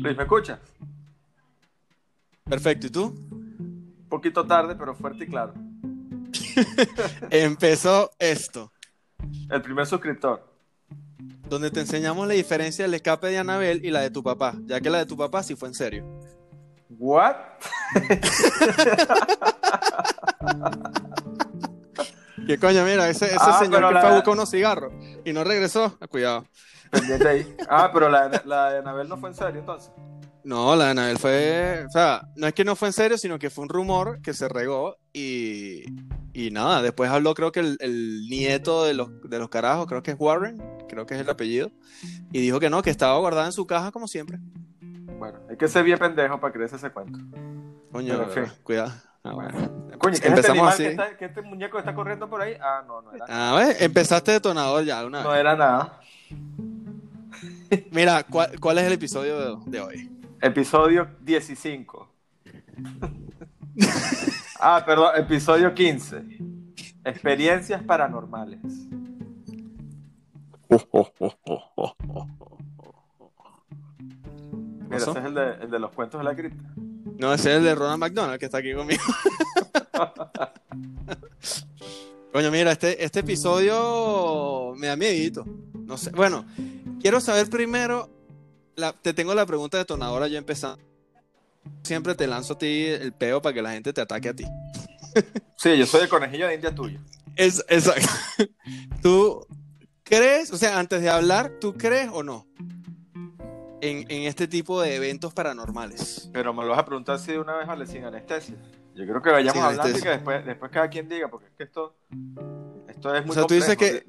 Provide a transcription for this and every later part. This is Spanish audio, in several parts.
Luis, ¿me escuchas? Perfecto, ¿y tú? Un poquito tarde, pero fuerte y claro. Empezó esto, El primer suscriptor. donde te enseñamos la diferencia del escape de Anabel y la de tu papá, ya que la de tu papá sí fue en serio. ¿What? ¿Qué coño? Mira, ese, ese Ah, señor que la- fue a buscar unos cigarros y no regresó. Cuidado. Pendiente ahí. Ah, pero la, la de Anabel no fue en serio entonces. No, la de Anabel fue. O sea, no es que no fue en serio, sino que fue un rumor que se regó y. Y nada, después habló, creo que el, el nieto de los, de los carajos, creo que es Warren, creo que es el apellido, y dijo que no, que estaba guardada en su caja como siempre. Bueno, hay que ser bien pendejo para creerse ese cuento. Coño, Pero, cuidado. Ah, bueno. Coño, ¿qué es este Empezamos animal así. que, está- que este muñeco está corriendo por ahí? Ah, no, no era. Ah, ¿ves? Empezaste detonador ya una No vez. era nada. Mira, ¿cuál, cuál es el episodio de, de hoy? Episodio 15. ah, perdón, episodio 15. Experiencias paranormales. Mira, pasó? ese es el de, el de los cuentos de la cripta. No, ese es el de Ronald McDonald que está aquí conmigo. Coño, mira, este, este episodio me da miedito. No sé. Bueno, quiero saber primero. la- te tengo la pregunta detonadora yo empezando. Siempre te lanzo a ti el peo para que la gente te ataque a ti. Sí, yo soy el conejillo de India tuyo. Es, exacto. ¿Tú crees, o sea, antes de hablar, ¿tú crees o no? En, en este tipo de eventos paranormales. Pero me lo vas a preguntar si de una vez vale sin anestesia. Yo creo que vayamos Sin hablando y que después, después cada quien diga, porque es que esto, esto es muy O sea, tú dices que-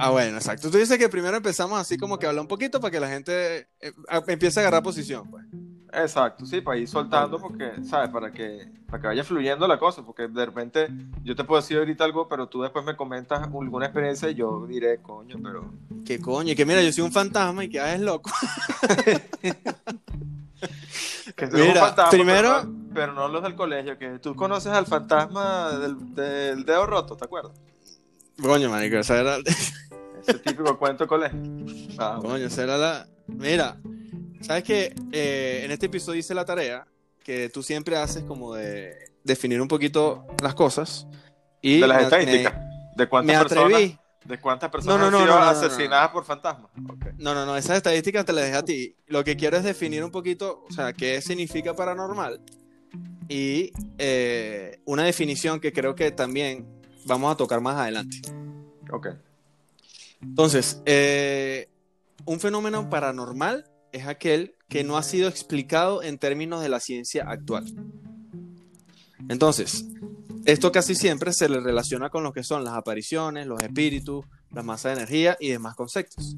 Ah, bueno, exacto. Tú dices que primero empezamos así como que hablar un poquito para que la gente eh, empiece a agarrar posición, pues. Exacto, sí, para ir soltando, porque, ¿sabes? Para que, para que vaya fluyendo la cosa, porque de repente yo te puedo decir ahorita algo, pero tú después me comentas alguna experiencia y yo diré, coño, pero... Que coño, y que mira, yo soy un fantasma y que ah, es loco. Que un Mira, fantasma, primero- Pero no, pero no los del colegio, que tú conoces al fantasma del, del dedo roto, ¿te acuerdas? Coño, marico, esa era, Ese típico cuento de colegio. Ah, coño, esa era la... Mira, ¿sabes qué? Eh, en este episodio hice la tarea que tú siempre haces como de definir un poquito las cosas. Y de las me- estadísticas. ¿De Me, cuántas me personas, de cuántas personas No, no, han sido no, asesinadas por fantasmas? Ok. No, no, no, esas estadísticas te las dejé a ti. Lo que quiero es definir un poquito, o sea, qué significa paranormal y eh, una definición que creo que también vamos a tocar más adelante. Ok. Entonces, eh, un fenómeno paranormal es aquel que no ha sido explicado en términos de la ciencia actual. Entonces, esto casi siempre se le relaciona con lo que son las apariciones, los espíritus, las masas de energía y demás conceptos.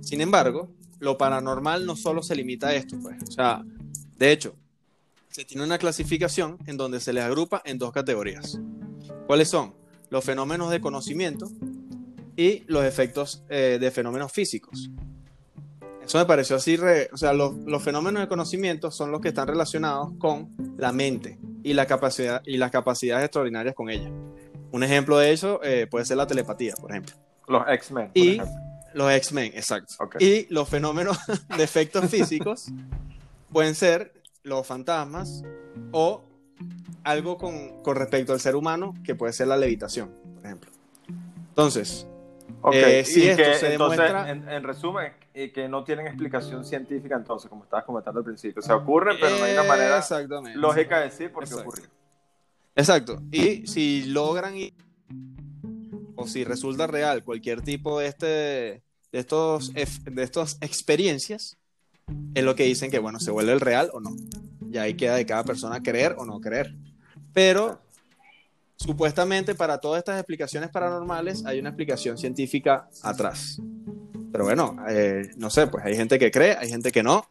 Sin embargo, lo paranormal no solo se limita a esto, pues. O sea, de hecho, se tiene una clasificación en donde se les agrupa en dos categorías. ¿Cuáles son? Los fenómenos de conocimiento y los efectos eh, de fenómenos físicos. Eso me pareció así, re- o sea, los, los fenómenos de conocimiento son los que están relacionados con la mente y, la capacidad, y las capacidades extraordinarias con ella. Un ejemplo de eso eh, puede ser la telepatía, por ejemplo. Los X-Men. Y ejemplo. los X-Men, exacto. Y los fenómenos de efectos físicos pueden ser los fantasmas o algo con, con respecto al ser humano, que puede ser la levitación, por ejemplo. Entonces, Ok, Eh, y esto que se entonces, demuestra- en, en resumen, que no tienen explicación científica entonces, como estabas comentando al principio. Se ocurren, pero no hay una manera lógica de decir por qué Exacto. ocurrió. Exacto. Y si logran ir- o si resulta real cualquier tipo de este de estos de estas experiencias, es lo que dicen que bueno, se vuelve el real o no. Y ahí queda de cada persona creer o no creer. Pero supuestamente para todas estas explicaciones paranormales hay una explicación científica atrás. Pero bueno, eh, no sé, pues hay gente que cree, hay gente que no.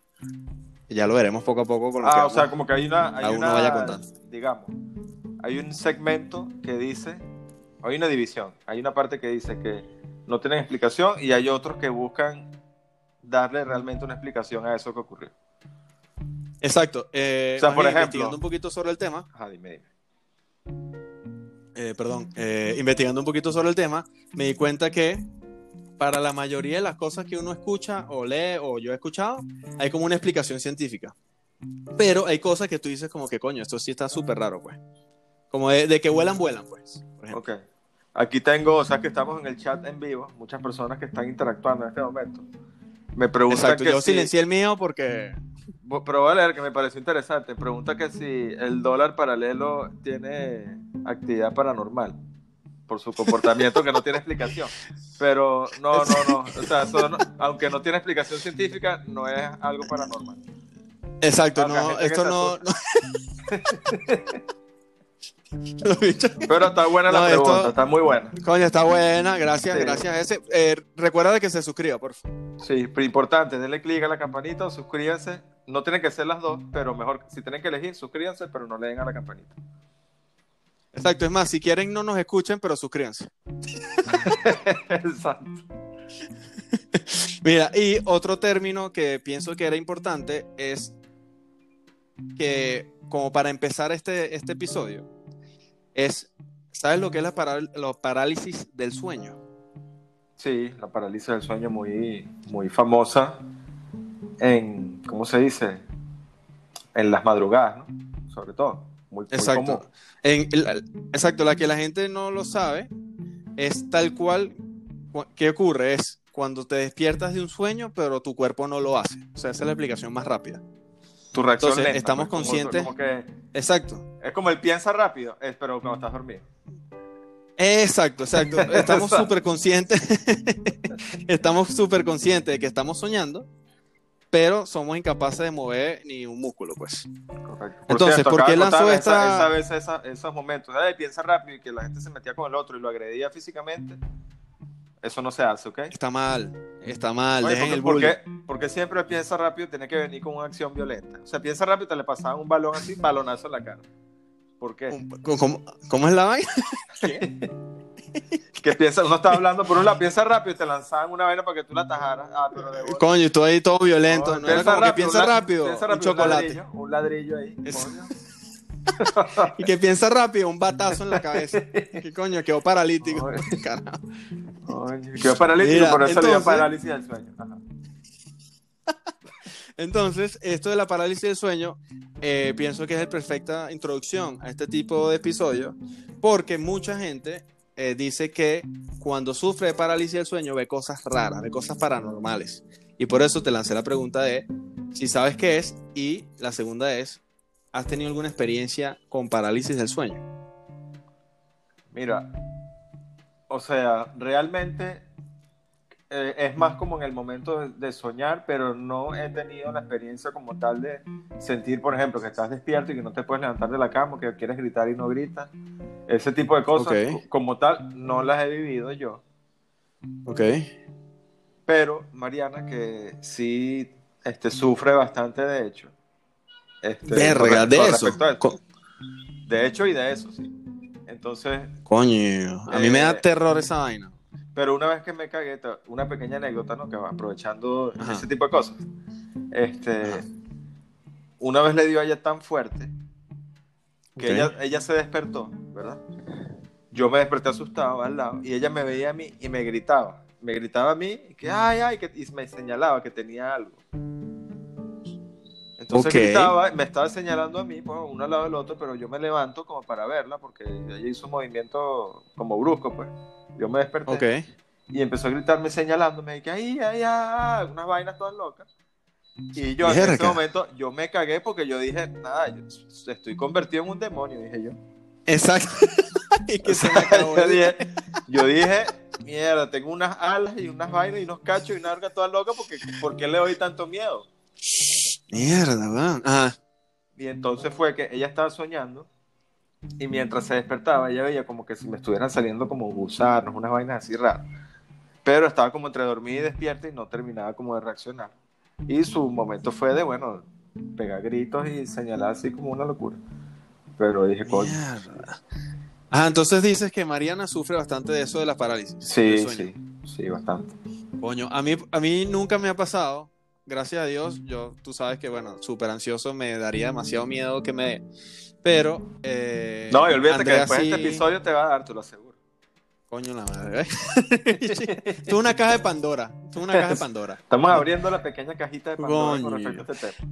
Ya lo veremos poco a poco con lo que Ah, o sea, como que hay una, hay una vaya contando. digamos, hay un segmento que dice, hay una división, hay una parte que dice que no tienen explicación y hay otros que buscan darle realmente una explicación a eso que ocurrió. Exacto. eh, O sea, por ejemplo- investigando un poquito sobre el tema, Ajá, dime, dime. Eh, perdón, eh, investigando un poquito sobre el tema, me di cuenta que para la mayoría de las cosas que uno escucha o lee o yo he escuchado, hay como una explicación científica. Pero hay cosas que tú dices como que, coño, esto sí está súper raro, pues. Como de, que vuelan, vuelan, pues. ok. Aquí tengo, o sea, que estamos en el chat en vivo, muchas personas que están interactuando en este momento. Me preguntan Exacto, yo silencié el mío porque... Pero voy a leer que me pareció interesante. Pregunta que si el dólar paralelo tiene actividad paranormal por su comportamiento que no tiene explicación. Pero no, no, no. O sea, aunque no tiene explicación científica, no es algo paranormal. Exacto, no, esto no. Pero está buena la pregunta, está muy buena. Coño, está buena, gracias, gracias a ese. Eh, recuerda de que se suscriba, por favor. Sí, importante, denle clic a la campanita, suscríbanse. No tienen que ser las dos, pero mejor, si tienen que elegir, suscríbanse, pero no le den a la campanita. Exacto, es más, si quieren no nos escuchen, pero suscríbanse. Exacto. Mira, y otro término que pienso que era importante es que, como para empezar este, este episodio, es, ¿sabes lo que es la, parálisis del sueño? Sí, la parálisis del sueño muy, muy famosa en, ¿cómo se dice? En las madrugadas, ¿no? Sobre todo. Muy, exacto. exacto, la que la gente no lo sabe es tal cual, ¿qué ocurre? Es cuando te despiertas de un sueño, pero tu cuerpo no lo hace. O sea, esa es la explicación más rápida. Tu reacción Entonces, estamos pues, conscientes. exacto. Es como el piensa rápido, pero cuando estás dormido. Exacto, exacto. Estamos súper conscientes. estamos súper conscientes de que estamos soñando, pero somos incapaces de mover ni un músculo, pues. Correcto. Entonces, ¿por qué lanzó esta...? Esa, esa, esos momentos, de piensa rápido y que la gente se metía con el otro y lo agredía físicamente, eso no se hace, ¿ok? Está mal, está mal, dejen el bullying. Porque, porque siempre piensa rápido tiene que venir con una acción violenta. O sea, piensa rápido te le pasaban un balón así, balonazo en la cara. ¿Por qué? ¿Cómo, cómo es la vaina? que piensa, uno está hablando por un lado, piensa rápido y te lanzaban una vaina para que tú la tajaras. Ah, pero de Coño, y tú ahí todo violento. No, que piensa rápido, piensa rápido, un chocolate. Un ladrillo, ahí. y que piensa rápido, un batazo en la cabeza. ¿Qué coño? Quedó paralítico. quedó paralítico, por eso le dio parálisis del sueño. Entonces, esto de la parálisis del sueño, eh, pienso que es la perfecta introducción a este tipo de episodio, porque mucha gente eh, dice que cuando sufre parálisis del sueño ve cosas raras, ve cosas paranormales. Y por eso te lancé la pregunta de si sabes qué es y la segunda es, ¿has tenido alguna experiencia con parálisis del sueño? Mira, o sea, realmente eh, es más como en el momento de, soñar, pero no he tenido la experiencia como tal de sentir, por ejemplo, que estás despierto y que no te puedes levantar de la cama, que quieres gritar y no gritas. Ese tipo de cosas, como tal, no las he vivido yo. Ok. Pero Mariana, que sí este, sufre bastante, de hecho. Este, Verga, de eso. De hecho y de eso, sí. Entonces. Coño, a mí me da eh, terror esa vaina. Pero una vez que me cagué, una pequeña anécdota, ¿no? Que va aprovechando ese tipo de cosas. Este, una vez le dio a ella tan fuerte que ella, ella se despertó, ¿verdad? Yo me desperté asustado al lado y ella me veía a mí y me gritaba. Me gritaba a mí que, ay, ay, que, y me señalaba que tenía algo. Entonces gritaba, me estaba señalando a mí, pues, uno al lado del otro, pero yo me levanto como para verla, porque ella hizo un movimiento como brusco, pues. Yo me desperté. Y empezó a gritarme señalándome que ahí, ahí, ahí, unas vainas todas locas. Y yo en ese momento, yo me cagué porque yo dije, nada, yo estoy convertido en un demonio, dije yo. Exacto. y que se me acabó. yo, dije, yo dije, mierda, tengo unas alas y unas vainas y unos cachos y una arga toda loca porque ¿por qué le doy tanto miedo? Mierda, va. Y entonces fue que ella estaba soñando y mientras se despertaba, ella veía como que si me estuvieran saliendo como gusanos, unas vainas así raras. Pero estaba como entre dormida y despierta y no terminaba como de reaccionar. Y su momento fue de, bueno, pegar gritos y señalar así como una locura. Pero dije, coño. Ah, entonces dices que Mariana sufre bastante de eso de la parálisis. Sí, sí, sí, bastante. Coño, a mí, a mí nunca me ha pasado. Gracias a Dios, yo, tú sabes que, bueno, súper ansioso, me daría demasiado miedo que me pero. Eh, no, y olvídate que después de este episodio te va a dar, te lo aseguro. Coño la madre. Esto es una caja de Pandora. Esto es una caja de Pandora. Estamos abriendo la pequeña cajita de Pandora con Coño. respecto a este tema.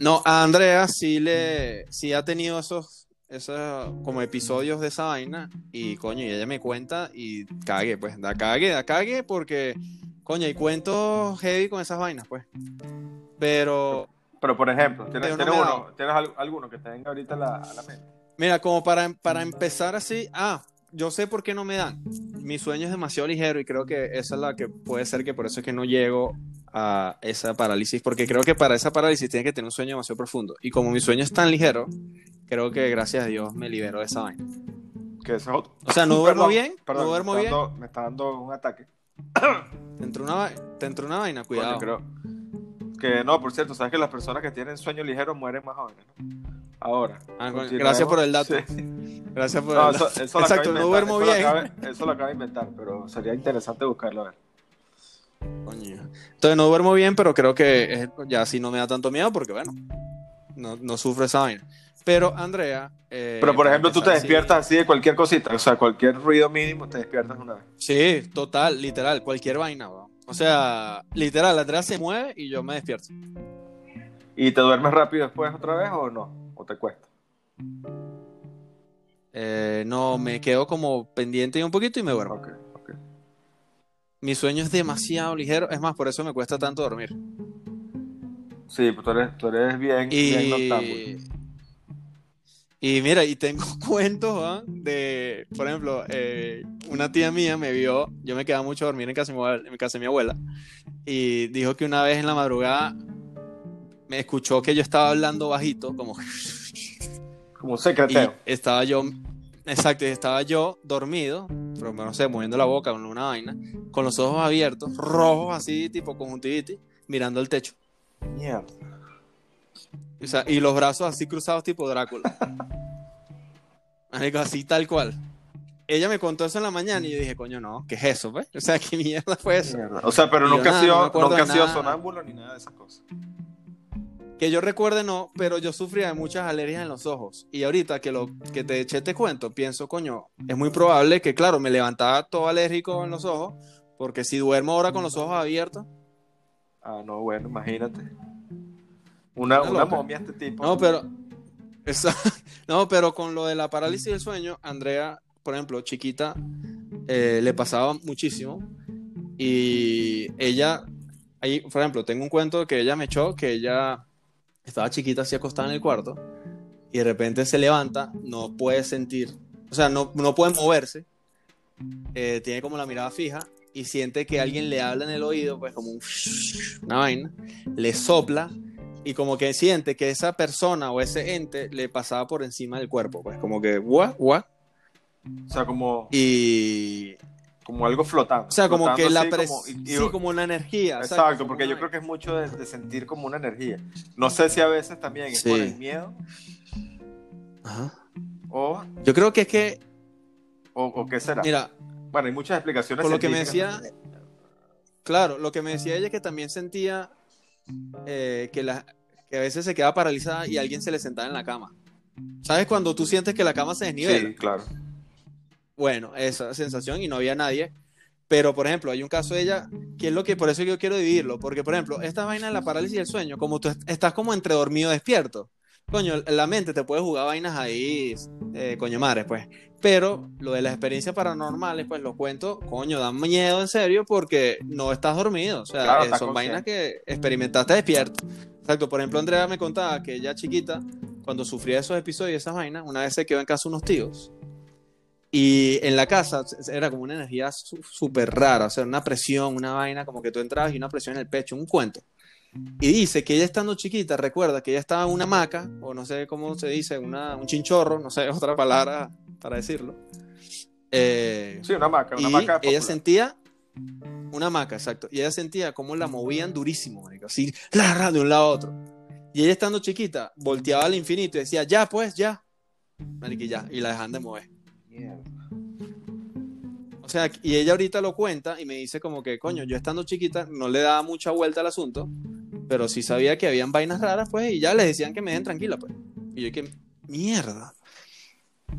No, a Andrea sí le sí ha tenido esos esos como episodios de esa vaina y coño, y ella me cuenta y cague, pues, da cague, da cague porque coño, hay cuentos heavy con esas vainas, pues. Pero Pero, por ejemplo, ¿tienes, tienes me uno, ¿tienes al- alguno que te venga ahorita a la, a la mente? Mira, como para, para empezar así, ah, yo sé por qué no me dan. Mi sueño es demasiado ligero y creo que esa es la que puede ser que por eso es que no llego a esa parálisis, porque creo que para esa parálisis tiene que tener un sueño demasiado profundo. Y como mi sueño es tan ligero, creo que gracias a Dios me libero de esa vaina. Que es otro. O sea, no duermo Perdón, bien, perdón, no duermo me bien. está dando- me está dando un ataque. Te entró una, te entró una vaina, cuidado. Coño, creo. Que no, por cierto, sabes que las personas que tienen sueño ligero mueren más jóvenes, ¿no? Ahora. Ah, gracias por el dato. Sí. Gracias por No, el eso, dato. eso lo acabo Exacto, no duermo eso lo bien. acabo- eso lo acabo de inventar, pero sería interesante buscarlo a ver. Coño. Entonces no duermo bien, pero creo que es- ya sí no me da tanto miedo porque, bueno, no, no sufro esa vaina. Pero Andrea... eh, Pero, por ejemplo, tú te despiertas así de cualquier cosita, o sea, cualquier ruido mínimo te despiertas una vez. Sí, total, literal, cualquier vaina. O sea, literal, Andrea se mueve y yo me despierto. ¿Y te duermes rápido después otra vez o no? ¿O te cuesta? Eh, no, me quedo como pendiente un poquito y me duermo. Ok, ok. Mi sueño es demasiado ligero, es más, por eso me cuesta tanto dormir. Sí, pues tú eres, tú eres bien, bien noctámbulo. Y, mira, y tengo cuentos ¿ah? de, por ejemplo, eh, una tía mía me vio, yo me quedaba mucho a dormir en casa, de mi abuela, en casa de mi abuela, y dijo que una vez en la madrugada me escuchó que yo estaba hablando bajito, como... Como Y secreteo. estaba yo, exacto, estaba yo dormido, pero no sé, moviendo la boca con una vaina, con los ojos abiertos, rojos así, tipo conjuntivitis, mirando el techo. Mierda. O sea, y los brazos así cruzados tipo Drácula. Marico, así tal cual. Ella me contó eso en la mañana y yo dije, coño, no, ¿qué es eso, pues? O sea, ¿qué mierda fue eso? Mierda. O sea, pero Y nunca has sido, no nunca sido sonámbulo ni nada de esas cosas. Que yo recuerde no, pero yo sufría de muchas alergias en los ojos. Y ahorita que lo que te eché te cuento, pienso, coño, es muy probable que, claro, me levantaba todo alérgico en los ojos, porque si duermo ahora con los ojos abiertos, Ah, no, bueno, imagínate. Una, Una momia este tipo. No, pero. Esa- no, pero con lo de la parálisis del sueño, Andrea, por ejemplo, chiquita, eh, le pasaba muchísimo. Y ella, ahí, por ejemplo, tengo un cuento que ella me echó que ella estaba chiquita así acostada en el cuarto y de repente se levanta, no puede sentir, o sea, no, no puede moverse, eh, tiene como la mirada fija y siente que alguien le habla en el oído, pues como un una vaina, le sopla y como que siente que esa persona o ese ente le pasaba por encima del cuerpo, pues como que guau, guau, O sea, como, y como algo flotando. o sea, como flotando que la así, pres- como- y- y- sí, como una energía. Exacto, porque yo creo que es mucho de, de sentir como una energía. No sé si a veces también es Sí. por el miedo Ajá. o, Yo creo que es que, o, o qué será. mira, bueno, hay muchas explicaciones. por lo que me decía, claro, lo que me decía ella es que también sentía eh, que, la, que a veces se quedaba paralizada y alguien se le sentaba en la cama. ¿Sabes cuando tú sientes que la cama se desnivela? Sí, claro. Bueno, esa sensación y no había nadie. Pero, por ejemplo, hay un caso de ella que es lo que por eso yo quiero dividirlo. Porque, por ejemplo, esta vaina de la parálisis del sueño, como tú est- estás como entre dormido y despierto, coño, la mente te puede jugar vainas ahí, eh, coño madre, pues. Pero lo de las experiencias paranormales, pues lo cuento, coño, dan miedo en serio porque no estás dormido. O sea, Claro, eh, son consciente. vainas que experimentaste despierto. Exacto, por ejemplo, Andrea me contaba que ella chiquita, cuando sufría esos episodios, esas vainas, una vez se quedó en casa unos tíos. Y en la casa era como una energía súper rara, o sea, una presión, una vaina, como que tú entrabas y una presión en el pecho, un cuento. Y dice que ella estando chiquita, recuerda que ella estaba en una hamaca, o no sé cómo se dice, una, un chinchorro, no sé, otra palabra para decirlo. Eh, Sí, una maca, una y maca. ella sentía una hamaca, exacto. Y ella sentía cómo la movían durísimo, marico, así, la, la, de un lado a otro. Y ella estando chiquita, volteaba al infinito y decía, ya, pues, ya. Marico, y ya, y la dejan de mover. Mierda. O sea, y ella ahorita lo cuenta y me dice como que, coño, yo estando chiquita no le daba mucha vuelta al asunto, pero sí sabía que habían vainas raras, pues, y ya les decían que me den tranquila, pues. Y yo que, mierda.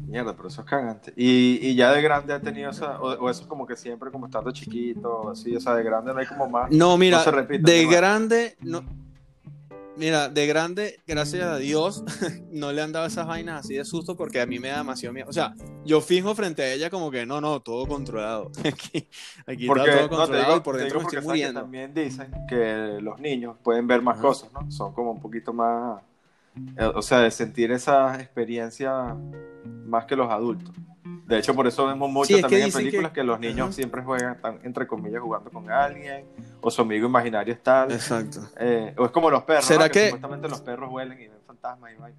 Mierda, pero eso es cagante. Y, y ya de grande ha tenido esa, o, o eso es como que siempre como estando chiquito, así, o sea, de grande no hay como más. No, mira, No se repite, de grande, no. Mira, de grande, gracias a Dios, no le han dado esas vainas así de susto porque a mí me da demasiado miedo. O sea, yo fijo frente a ella como que no, no, todo controlado. Aquí, aquí Porque, está todo no, controlado digo, y por dentro me estoy muriendo. también dicen que los niños pueden ver más Ajá. cosas, ¿no? Son como un poquito más, eh, o sea, de sentir esa experiencia más que los adultos. De hecho, por eso vemos mucho Sí, que también en películas que, que- los niños siempre juegan, están entre comillas jugando con alguien, o su amigo imaginario es tal. Exacto. Eh, o es como los perros, ¿Será ¿no? que- supuestamente los perros huelen y ven fantasmas y vaina.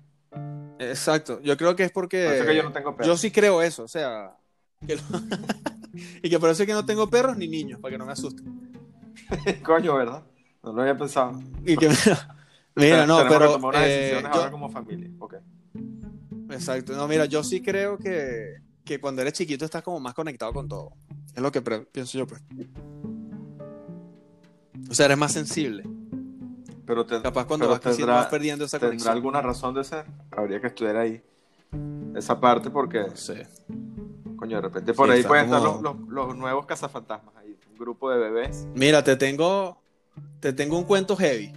Exacto. Yo creo que es porque. Por eso es que yo no tengo perros. Yo sí creo eso, o sea. que lo- y que por eso es que no tengo perros ni niños, para que no me asusten. Coño, ¿verdad? No lo había pensado. Y que mira, no, Tenemos que pero. tomar unas eh, yo- ahora como familia. Ok. Exacto. No, mira, yo sí creo que, que cuando eres chiquito estás como más conectado con todo. Es lo que pienso yo, pues. O sea, eres más sensible. Pero te- Capaz cuando pero vas tendrá- vas perdiendo esa ¿Tendrá conexión. alguna razón de ser? Habría que estudiar ahí esa parte porque, No sé. coño, de repente por Sí, ahí pueden estar los, los- los nuevos cazafantasmas ahí. Un grupo de bebés. Mira, te tengo, te tengo un cuento heavy.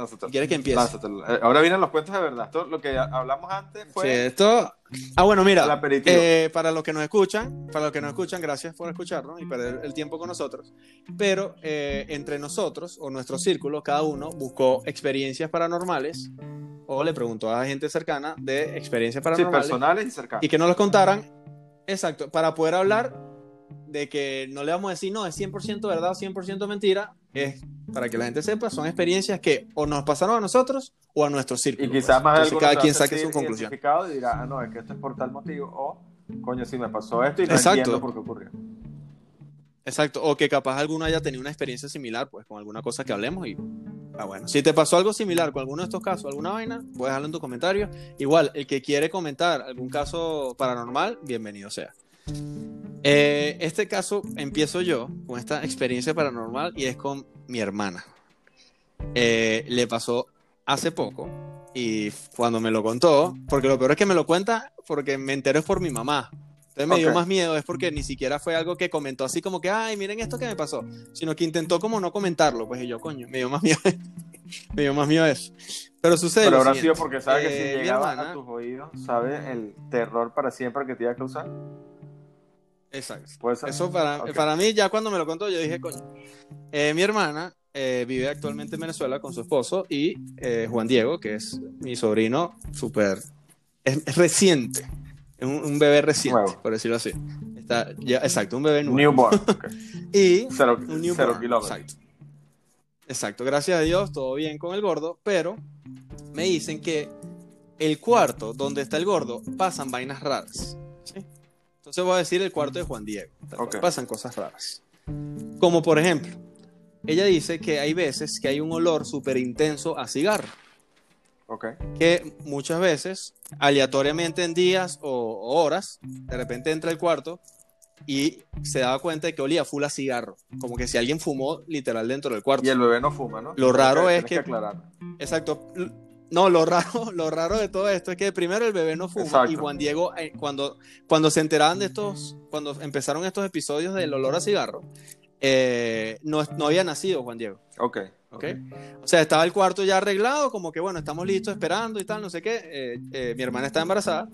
Lánzatelo. Quieres que empiece. Lánzatelo. Eh, Ahora vienen los cuentos de verdad. Esto, lo que hablamos antes Sí, fue esto. Ah, bueno, mira. Eh, para los que nos escuchan, para los que nos escuchan, gracias por escucharnos y perder el tiempo con nosotros. Pero eh, entre nosotros o nuestro círculo, cada uno buscó experiencias paranormales o le preguntó a gente cercana de experiencias sí, paranormales personales y cercanos. y que nos los contaran. Exacto, para poder hablar de que no le vamos a decir no, es 100% verdad o 100% mentira, es para que la gente sepa, son experiencias que o nos pasaron a nosotros o a nuestro círculo. Y quizás pues. más Entonces, cada quien saque su conclusión. y dirá, ah, no, es que esto es por tal motivo. O, coño, sí me pasó esto y no Exacto. entiendo por qué ocurrió. Exacto, o que capaz alguno haya tenido una experiencia similar, pues con alguna cosa que hablemos y ah, bueno. Si te pasó algo similar con alguno de estos casos, alguna vaina, puedes dejarlo en tu comentario. Igual, el que quiere comentar algún caso paranormal, bienvenido sea. Eh, este caso empiezo yo con esta experiencia paranormal y es con mi hermana. Eh, le pasó hace poco y cuando me lo contó, porque lo peor es que me lo cuenta porque me entero es por mi mamá. Entonces me dio Ok. más miedo, es porque ni siquiera fue algo que comentó así como que, ay, miren esto que me pasó, sino que intentó como no comentarlo, pues y yo, coño, me dio más miedo, me dio más miedo eso. Pero sucede Pero habrá sido porque sabe que Eh, si mi llegaba hermana- a tus oídos, sabe el terror para siempre que te iba a causar. Exacto. Puede ser. Eso para, Ok. para mí, ya cuando me lo contó, yo dije, coño. Eh, mi hermana eh, vive actualmente en Venezuela con su esposo y eh, Juan Diego, que es mi sobrino súper. Es, es reciente. Es un, un bebé reciente, Nuevo. por decirlo así. Está, ya, exacto, un bebé nuevo. Newborn. ok. Y Cero, un cero newborn, kilómetros. Exacto. Exacto, gracias a Dios, todo bien con el gordo, pero me dicen que el cuarto donde está el gordo pasan vainas raras. ¿sí? Entonces voy a decir el cuarto de Juan Diego. tal cual, Ok. Pasan cosas raras. Como por ejemplo, ella dice que hay veces que hay un olor súper intenso a cigarro, Ok. que muchas veces, aleatoriamente en días o, horas, de repente entra al cuarto y se daba cuenta de que olía full a cigarro, como que si alguien fumó literal dentro del cuarto. Y el bebé no fuma, ¿no? Lo raro Tienes es que- aclarar. Exacto. No, lo raro, lo raro de todo esto es que primero el bebé no fuma Exacto. y Juan Diego, eh, cuando, cuando se enteraban de estos, cuando empezaron estos episodios del olor a cigarro, eh, no, no había nacido Juan Diego. Ok. ¿ok? O sea, estaba el cuarto ya arreglado, como que bueno, estamos listos esperando y tal, no sé qué. Eh, eh, mi hermana está embarazada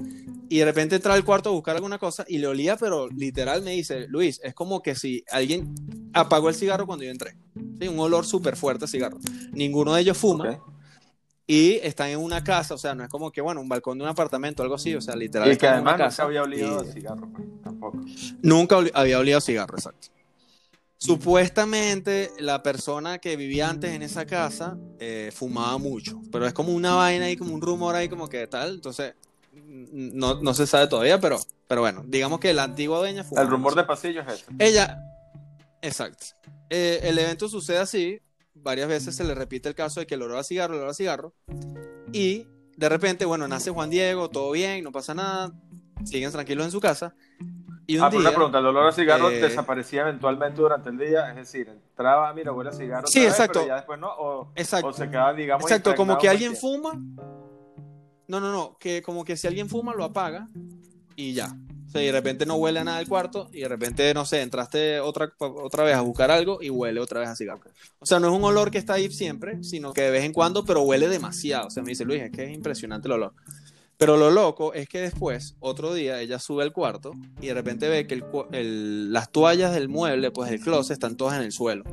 y de repente entra al cuarto a buscar alguna cosa y le olía, pero literal me dice, Luis, es como que si alguien apagó el cigarro cuando yo entré. ¿sí? Un olor súper fuerte a cigarro. Ninguno de ellos fuma Ok. Y están en una casa, o sea, no es como que, bueno, un balcón de un apartamento, algo así, o sea, literal. Y que están en una además casa se había olido y- de cigarro, pues, tampoco. Nunca había olido cigarro, exacto. Supuestamente la persona que vivía antes en esa casa eh, fumaba mucho, pero es como una vaina y como un rumor ahí como que tal, entonces n- no, no se sabe todavía, pero, pero bueno, digamos que la antigua dueña fumaba. El rumor mucho. de pasillo es ese. Ella, exacto. Eh, el evento sucede así, varias veces se le repite el caso de que el olor a cigarro, el olor a cigarro, y de repente, bueno, nace Juan Diego, todo bien, no pasa nada, siguen tranquilos en su casa, y un Ah, pero día... una pregunta, ¿el olor a cigarro eh, desaparecía eventualmente durante el día? Es decir, entraba, mira, huele a cigarro Sí, otra vez, exacto. pero ya después no, o, Exacto. o se quedaba, digamos, Exacto, como que alguien fuma. No, no, no, que como que si alguien fuma lo apaga y ya. O sea, y de repente no huele a nada el cuarto y de repente, no sé, entraste otra, otra vez a buscar algo y huele otra vez a cigarro. O sea, no es un olor que está ahí siempre, sino que de vez en cuando, pero huele demasiado. O sea, me dice Luis, es que es impresionante el olor. Pero lo loco es que después, otro día, ella sube al cuarto y de repente ve que el, el, las toallas del mueble, pues el closet, están todas en el suelo.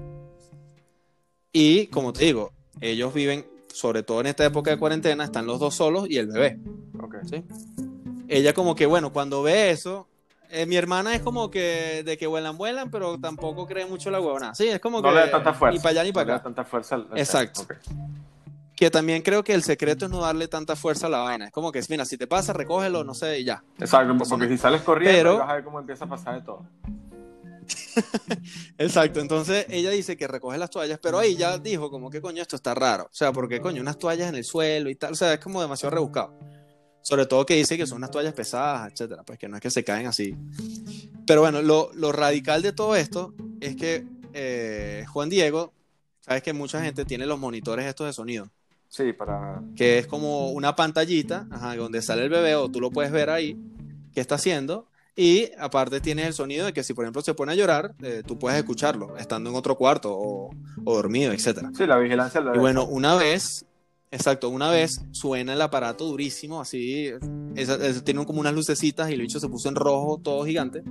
Y como te digo, ellos viven, sobre todo en esta época de cuarentena, están los dos solos y el bebé. Ok. ¿sí? Ella como que, bueno, cuando ve eso, eh, mi hermana es como que de que vuelan, vuelan, pero tampoco cree mucho la huevona. Sí, es como No que le da tanta fuerza. ni para allá ni No para le da acá. tanta fuerza al- Exacto. Que también creo que el secreto es no darle tanta fuerza a la vaina. Es como que, mira, si te pasa, recógelo, no sé, y ya. Exacto, pasa porque si sales corriendo, Pero- vas a ver cómo empieza a pasar de todo. Exacto, entonces ella dice que recoge las toallas, pero ahí ya dijo como que coño, esto está raro. O sea, porque coño, unas toallas en el suelo y tal, o sea, es como demasiado rebuscado. Sobre todo que dice que son unas toallas pesadas, etcétera, pues que no es que se caen así. Pero bueno, lo, lo radical de todo esto es que eh, Juan Diego, sabes que mucha gente tiene los monitores estos de sonido, Sí, para. que es como una pantallita ajá, donde sale el bebé o tú lo puedes ver ahí, qué está haciendo. Y aparte tienes el sonido de que si por ejemplo se pone a llorar, eh, tú puedes escucharlo estando en otro cuarto o, o dormido, etcétera. Sí, la vigilancia Y bueno, una vez, exacto, una vez suena el aparato durísimo, así, esa- tiene como unas lucecitas y el bicho se puso en rojo, todo gigante.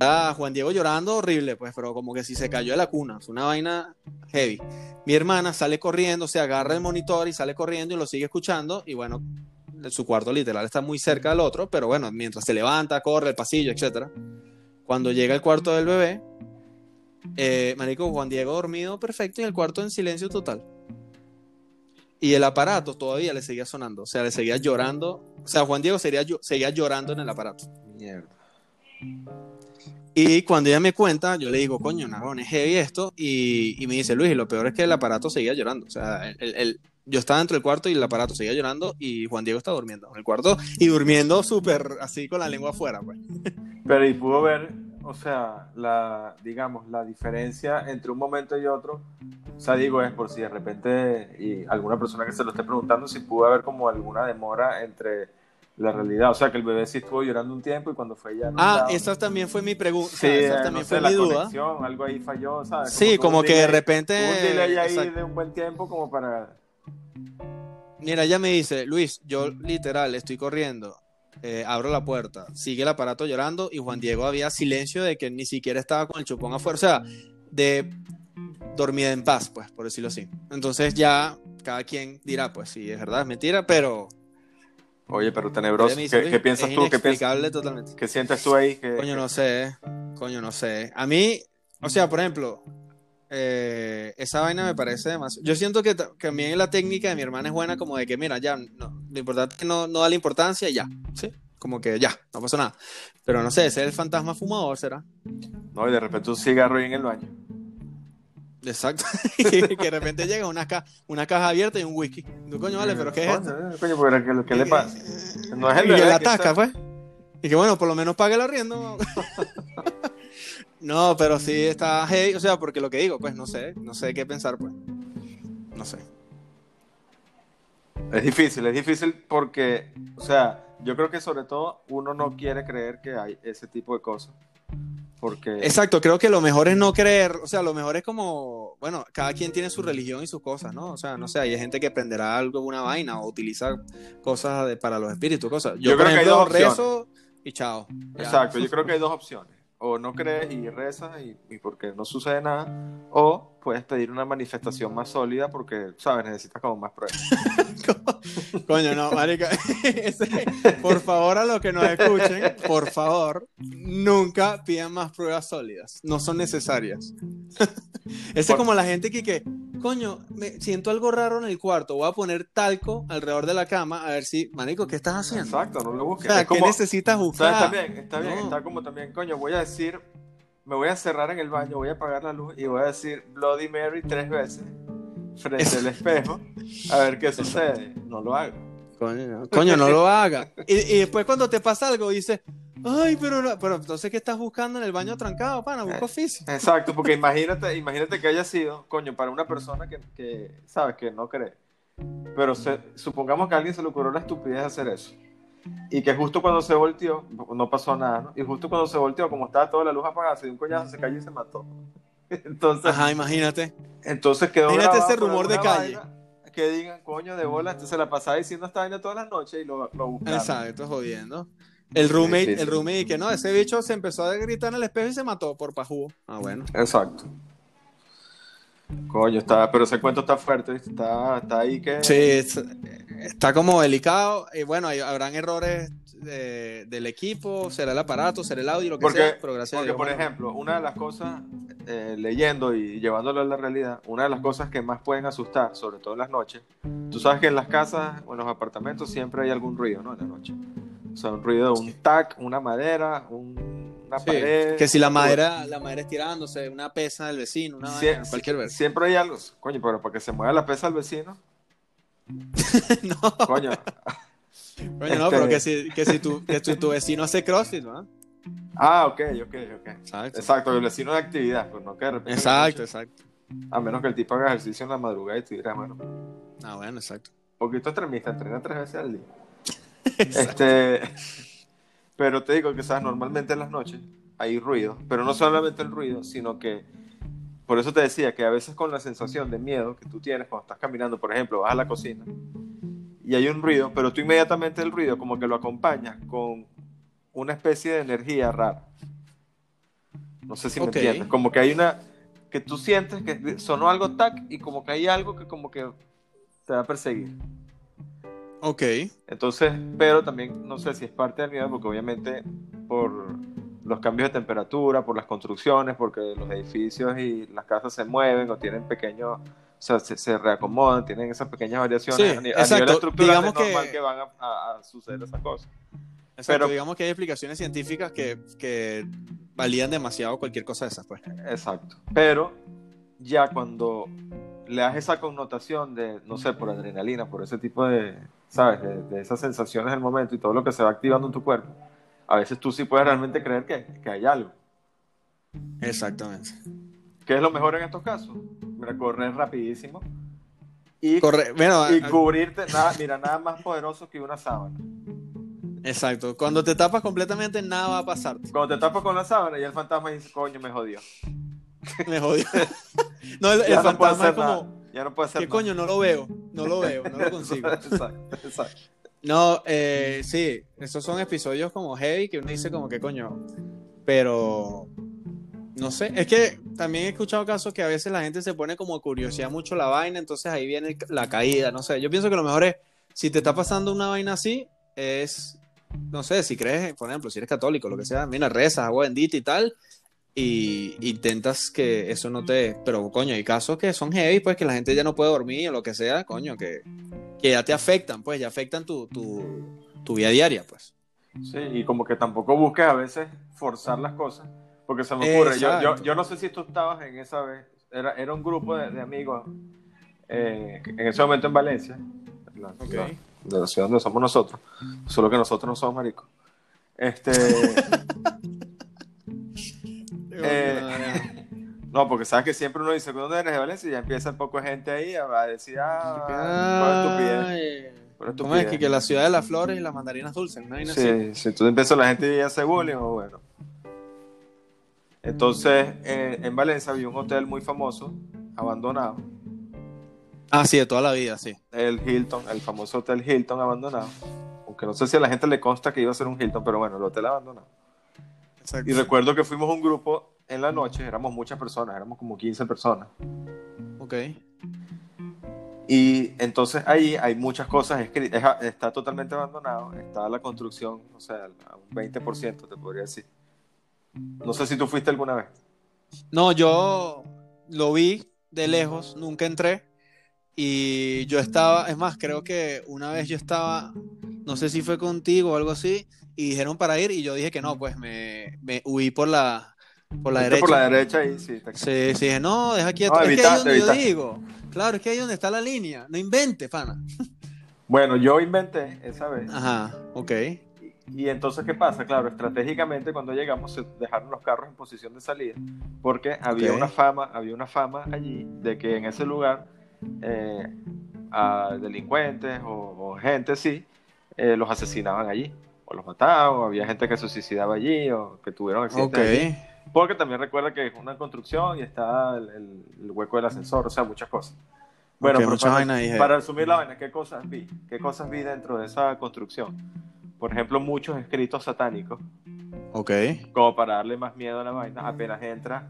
Ah, Juan Diego llorando horrible, pues, pero como que si se cayó de la cuna, es una vaina heavy. Mi hermana sale corriendo, se agarra el monitor y sale corriendo y lo sigue escuchando y bueno, su cuarto literal está muy cerca del otro, pero bueno, mientras se levanta, corre el pasillo, etcétera. Cuando llega al cuarto del bebé, eh, marico, Juan Diego dormido perfecto y el cuarto en silencio total. Y el aparato todavía le seguía sonando, o sea, le seguía llorando. O sea, Juan Diego seguía, llo- seguía llorando en el aparato. Mierda. Y cuando ella me cuenta, yo le digo, coño, Nagón, es heavy esto. Y, y me dice, Luis, y lo peor es que el aparato seguía llorando. O sea, el- el- el- yo estaba dentro del cuarto y el aparato seguía llorando y Juan Diego estaba durmiendo en el cuarto y durmiendo súper así con la lengua afuera, pues. Pero y pudo ver, o sea, la, digamos, la diferencia entre un momento y otro. O sea, digo, es por si de repente, y alguna persona que se lo esté preguntando, si pudo haber como alguna demora entre la realidad. O sea, que el bebé sí estuvo llorando un tiempo y cuando fue ya. en un Ah, esa también fue mi pregunta. Sí, esa eh, también no sé, fue la mi duda. conexión, algo ahí falló, ¿sabes? Sí, como que de repente. un delay ahí exacto. de un buen tiempo como para. Mira, ella me dice, Luis, yo literal estoy corriendo, eh, abro la puerta, sigue el aparato llorando y Juan Diego había silencio de que ni siquiera estaba con el chupón afuera, o sea, de dormida en paz, pues, por decirlo así. Entonces ya cada quien dirá, pues sí, es verdad, es mentira, pero Oye, pero tenebroso. ¿Qué, dice, "Luis, qué piensas es tú? ¿Qué, piensas, totalmente. ¿Qué sientes tú ahí? ¿Qué- Coño, no sé, coño, no sé. A mí, o sea, por ejemplo, eh, esa vaina me parece demasiado. Yo siento que ta- que también la técnica de mi hermana es buena, como de que, mira, ya, no, lo importante es que no, no da la importancia y ya, ¿sí? Como que ya, no pasó nada. Pero no sé, ese es el fantasma fumador, ¿será? No, y de repente un cigarro ahí en el baño. Exacto. que de repente llega una, ca- una caja abierta y un whisky. Tú, coño, vale, pero ¿qué es esto? Coño, pero ¿qué, qué le pasa? No es el y que la ataca, pues. Y que bueno, por lo menos pague el arriendo. no, pero sí está heavy, o sea, porque lo que digo, pues no sé, no sé qué pensar, pues. No sé. Es difícil, es difícil porque, o sea, yo creo que sobre todo uno no quiere creer que hay ese tipo de cosas. Porque, Exacto, creo que lo mejor es no creer, o sea, lo mejor es como, bueno, cada quien tiene su religión y sus cosas, ¿no? O sea, no sé, hay gente que aprenderá algo, una vaina, o utiliza cosas de- para los espíritus, cosas. Yo, creo que hay dos opciones. y chao. Ya. exacto, yo creo que hay dos opciones. O no crees y rezas y, y porque no sucede nada, o puedes pedir una manifestación más sólida porque, sabes, necesitas como más pruebas. Coño, no, marica. Por favor, a los que nos escuchen, por favor, nunca pidan más pruebas sólidas. No son necesarias. Ese es Por- como la gente que, que, coño, me siento algo raro en el cuarto. Voy a poner talco alrededor de la cama a ver si, marico, ¿qué estás haciendo? Exacto, no lo O busques. sea, Es ¿qué como- necesitas buscar? Está bien, está bien. No. Está como también, coño, voy a decir, me voy a cerrar en el baño, voy a apagar la luz y voy a decir Bloody Mary tres veces frente al espejo a ver qué sucede. No lo hago. Coño, no, coño, no lo haga. Y, y después cuando te pasa algo, dices, ay, pero, pero entonces, ¿qué estás buscando en el baño trancado, pana? Eh, Busca oficio. Exacto, porque imagínate, imagínate que haya sido, coño, para una persona que, que sabes, que no cree. Pero se- supongamos que a alguien se le ocurrió la estupidez de hacer eso. y que justo cuando se volteó, no pasó nada, ¿no? Y justo cuando se volteó, como estaba toda la luz apagada, se dio un coñazo, se cayó y se mató. Entonces, Ajá, imagínate. entonces quedó Imagínate ese rumor de calle. Que digan, coño, de bola, este se la pasaba diciendo esta vaina todas las noches y lo, lo buscaron. Exacto, jodiendo. El roommate, sí, sí. el roommate que no, ese bicho se empezó a gritar en el espejo y se mató por pajú. Ah, bueno. Exacto. Coño, está, pero ese cuento está fuerte. Está, está ahí que... Sí, es- está como delicado. Y bueno, hay- habrán errores de- del equipo, será el aparato, será el audio, lo que Porque, sea, pero gracias a porque, Dios. por bueno. ejemplo, una de las cosas, eh, leyendo y llevándolo a la realidad, una de las cosas que más pueden asustar, sobre todo en las noches, tú sabes que en las casas o en los apartamentos siempre hay algún ruido, ¿no? En la noche. O sea, un ruido de un tac, una madera, un- una Sí, pared. que si la madera, la madera estirándose, una pesa del vecino, una Sie- vaina, cualquier vez. Siempre hay algo. Coño, pero para que se mueva la pesa al vecino, no, coño. coño, no, este- pero que si, que si tu, que si tu vecino hace crossfit, ¿no? Ah, ok, ok, ok. Exacto. Exacto, el vecino de actividad, pues no que de repente Exacto, exacto. A menos que el tipo haga ejercicio en la madrugada y tú dirás, bueno, Ah, bueno, exacto. poquito extremista, entrena tres veces al día. Este, pero te digo que, sabes, normalmente en las noches hay ruido, pero no solamente el ruido, sino que, por eso te decía que a veces con la sensación de miedo que tú tienes cuando estás caminando, por ejemplo, vas a la cocina y hay un ruido, pero tú inmediatamente el ruido como que lo acompañas con una especie de energía rara. No sé si me entiendes, como que hay una, que tú sientes que sonó algo tac y como que hay algo que como que te va a perseguir. Ok. Entonces, pero también no sé si es parte del miedo, porque obviamente por los cambios de temperatura, por las construcciones, porque los edificios y las casas se mueven o tienen pequeños, o sea, se, se reacomodan, tienen esas pequeñas variaciones Sí, a, ni- a exacto. nivel estructural, Digamos es normal que- que, van a, a- a suceder esas cosas. Exacto, Pero- digamos que hay explicaciones científicas que, que valían demasiado cualquier cosa de esas, pues. Exacto. Pero ya cuando le das esa connotación de, no sé, por adrenalina, por ese tipo de, ¿sabes? De, de esas sensaciones del momento y todo lo que se va activando en tu cuerpo, a veces tú sí puedes realmente creer que, que hay algo. Exactamente. ¿Qué es lo mejor en estos casos? Mira, correr rapidísimo y, Corre, bueno, y a- cubrirte, nada, mira, nada más poderoso que una sábana. exacto. Cuando te tapas completamente, nada va a pasar. Cuando te tapas con la sábana y el fantasma dice, coño, me jodió. Me jodió. no, el, el no fantasma es hacer nada. como, Ya no puede hacer ¿qué nada. coño? No lo veo, no lo veo, no lo consigo. exacto, exacto. No, eh, sí, esos son episodios como heavy que uno dice como que coño, pero no sé, es que también he escuchado casos que a veces la gente se pone como curiosidad mucho la vaina, entonces ahí viene la caída, no sé, yo pienso que lo mejor es, si te está pasando una vaina así, es, no sé, si crees, por ejemplo, si eres católico, lo que sea, mira, rezas, agua bendita y tal, y intentas que eso no te, pero coño, hay casos que son heavy, pues que la gente ya no puede dormir o lo que sea, coño, que, que ya te afectan, pues ya afectan tu, tu, tu vida diaria, pues. Sí, y como que tampoco busques a veces forzar las cosas, porque se me ocurre, yo, yo, no sé si tú estabas en esa vez, era, era un grupo de, de amigos eh, en ese momento en Valencia, la- Ok. la- de la ciudad donde somos nosotros, solo que nosotros no somos maricos. Este, Eh, no, porque sabes que siempre uno dice, ¿dónde eres de Valencia? Y ya empieza un poco de gente ahí a, decir, ah, por estupidez. ¿Cómo es que, que la ciudad de las flores y las mandarinas dulces? ¿no? Así. Sí, si tú empiezas la gente a hacer bullying, o bueno. Entonces, eh, en Valencia había un hotel muy famoso, abandonado, Ah, sí, de toda la vida, sí. el Hilton, el famoso hotel Hilton abandonado. Aunque no sé si a la gente le consta que iba a ser un Hilton, pero bueno, el hotel abandonado. Exacto. Y recuerdo que fuimos un grupo en la noche, éramos muchas personas, éramos como 15 personas. Ok. Y entonces ahí hay muchas cosas escritas, es- está totalmente abandonado, está la construcción, o sea, a un 20% te podría decir. No sé si tú fuiste alguna vez. No, yo lo vi de lejos, nunca entré. Y yo estaba, es más, creo que una vez yo estaba, no sé si fue contigo o algo así, y dijeron para ir, y yo dije que no, pues me, me huí por la, por la derecha. Por la derecha ahí, sí. Sí, sí, dije, no, deja quieto. No, es que ahí yo digo. Claro, es que ahí donde está la línea. No invente, pana. Bueno, yo inventé esa vez. Ajá, ok. Y, y entonces, ¿qué pasa? Claro, estratégicamente cuando llegamos se dejaron los carros en posición de salida, porque había una fama, había una fama allí de que en ese lugar eh, a delincuentes o, o gente sí eh, los asesinaban allí, o los mataban, o había gente que se suicidaba allí, o que tuvieron accidentes allí. Porque también recuerda que es una construcción y está el, el- el hueco del ascensor, o sea, muchas cosas. Bueno, Ok, pero muchas para, vainas ahí, para resumir la vaina, ¿qué cosas vi? ¿Qué cosas vi dentro de esa construcción? Por ejemplo, muchos escritos satánicos, Ok. como para darle más miedo a la vaina. Apenas entra,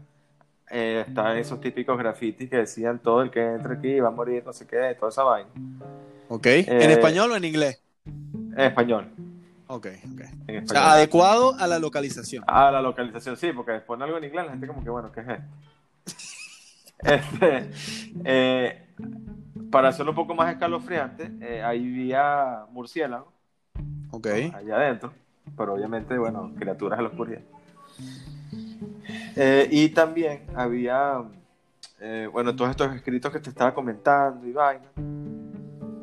eh, están esos típicos grafitis que decían todo el que entre aquí va a morir, no sé qué, toda esa vaina. Ok. ¿En Eh, español o en inglés? En español. Ok, ok. O sea, adecuado a la localización. Ah, la localización, sí, porque después algo en inglés la gente como que, bueno, ¿qué es esto? Este, eh, para hacerlo un poco más escalofriante, eh, ahí había murciélagos Ok. allá adentro, pero obviamente, bueno, criaturas de la oscuridad. Eh, y también había, eh, bueno, todos estos escritos que te estaba comentando y vaina.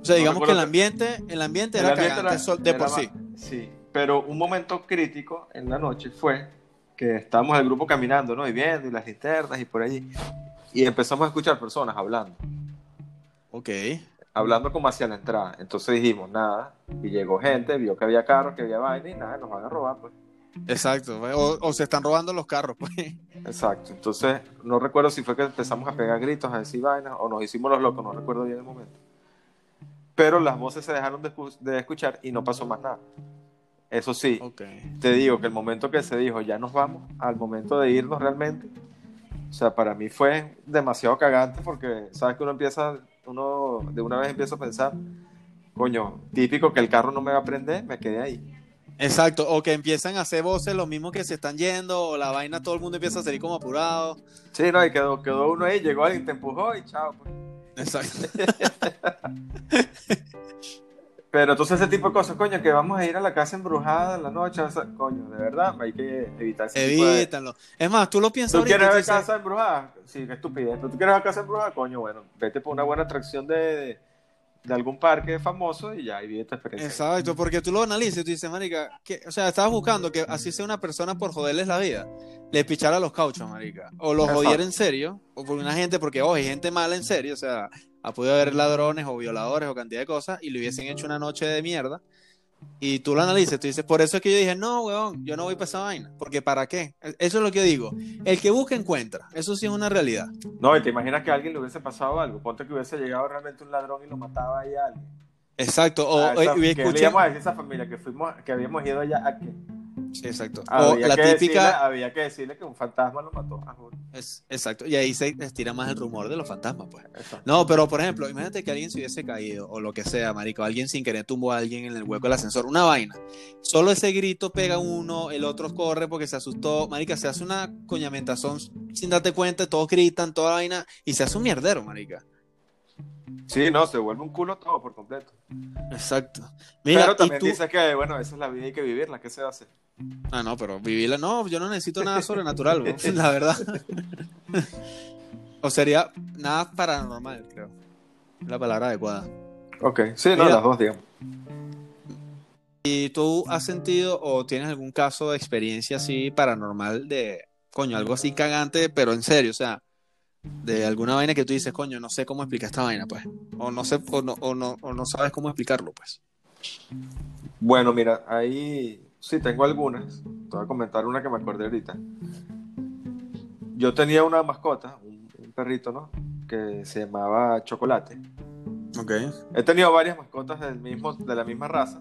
O sea, digamos que el ambiente, el ambiente El era ambiente cagante era- sol- de era por sí. Sí, pero un momento crítico en la noche fue que estábamos el grupo caminando, ¿no? Y viendo, y las linternas y por allí. Y empezamos a escuchar personas hablando, Ok. hablando como hacia la entrada. Entonces dijimos, nada, y llegó gente, vio que había carros, que había vaina, y nada, nos van a robar, pues. Exacto. O, o se están robando los carros, pues. Exacto. Entonces, no recuerdo si fue que empezamos a pegar gritos, a decir vainas, o nos hicimos los locos, no recuerdo bien el momento. Pero las voces se dejaron de, escu- de escuchar y no pasó más nada. Eso sí, Ok. te digo que el momento que se dijo ya nos vamos, al momento de irnos realmente, o sea, para mí fue demasiado cagante porque sabes que uno empieza, uno de una vez empieza a pensar, coño, típico que el carro no me va a prender, me quedé ahí. Exacto. O que empiezan a hacer voces los mismos que se están yendo, o la vaina todo el mundo empieza a salir como apurado. Sí, no, y quedó, quedó uno ahí, llegó alguien, te empujó y chao. pues. Exacto. Pero entonces ese tipo de cosas, coño, que vamos a ir a la casa embrujada en la noche, o sea, coño, de verdad, hay que evitar ese tipo de... Es más, tú lo piensas ¿Tú ahorita. quieres ver casa embrujada? Sí, qué estupidez. ¿Pero tú quieres ver casa embrujada? Coño, bueno, vete por una buena atracción de, de, de algún parque famoso y ya, y vive tu experiencia. Exacto, porque tú lo analizas y tú dices, marica, que, o sea, estabas buscando que así sea una persona por joderles la vida, le pichara los cauchos, marica, o los Exacto. jodiera en serio, o por una gente, porque, ojo, hay gente mala en serio, o sea, ha podido haber ladrones o violadores o cantidad de cosas, y le hubiesen hecho una noche de mierda, y tú lo analizas, tú dices, por eso es que yo dije, no, weón, yo no voy para esa vaina, porque ¿para qué? Eso es lo que yo digo, el que busca encuentra, eso sí es una realidad. No, y te imaginas que a alguien le hubiese pasado algo. Ponte que hubiese llegado realmente un ladrón y lo mataba ahí a alguien. Exacto, o, A esa- o- y ¿Qué le escuché- íbamos a decir a esa familia que, fuimos, que habíamos ido allá a qué? Sí, exacto. o Había, la que típica... decirle, había que decirle que un fantasma lo mató. Juro. Es, exacto, y ahí se estira más el rumor de los fantasmas, pues. No, pero por ejemplo, imagínate que alguien se hubiese caído o lo que sea, marico, alguien sin querer tumbó a alguien en el hueco del ascensor, una vaina. Solo ese grito pega uno, el otro corre porque se asustó, marica, se hace una coñamentazón sin darte cuenta, todos gritan, toda vaina y se hace un mierdero, marica. Sí, no, se vuelve un culo todo por completo. Exacto. Mira, Pero también tú- dices que, bueno, esa es la vida y hay que vivirla. ¿Qué se va a hacer? Ah, no, pero vivirla, no, yo no necesito nada sobrenatural, bro, la verdad. o sería nada paranormal, creo. La palabra adecuada. Ok, sí, no, las dos, digamos. ¿Y tú has sentido o tienes algún caso de experiencia así paranormal de, coño, algo así cagante, pero en serio, o sea, de alguna vaina que tú dices, coño, no sé cómo explicar esta vaina, pues, o no sé, o no, o no, o no sabes cómo explicarlo, pues. Bueno, mira, ahí sí tengo algunas. Te voy a comentar una que me acordé ahorita. Yo tenía una mascota, un, un perrito, ¿no? Que se llamaba Chocolate. Ok. He tenido varias mascotas del mismo, de la misma raza.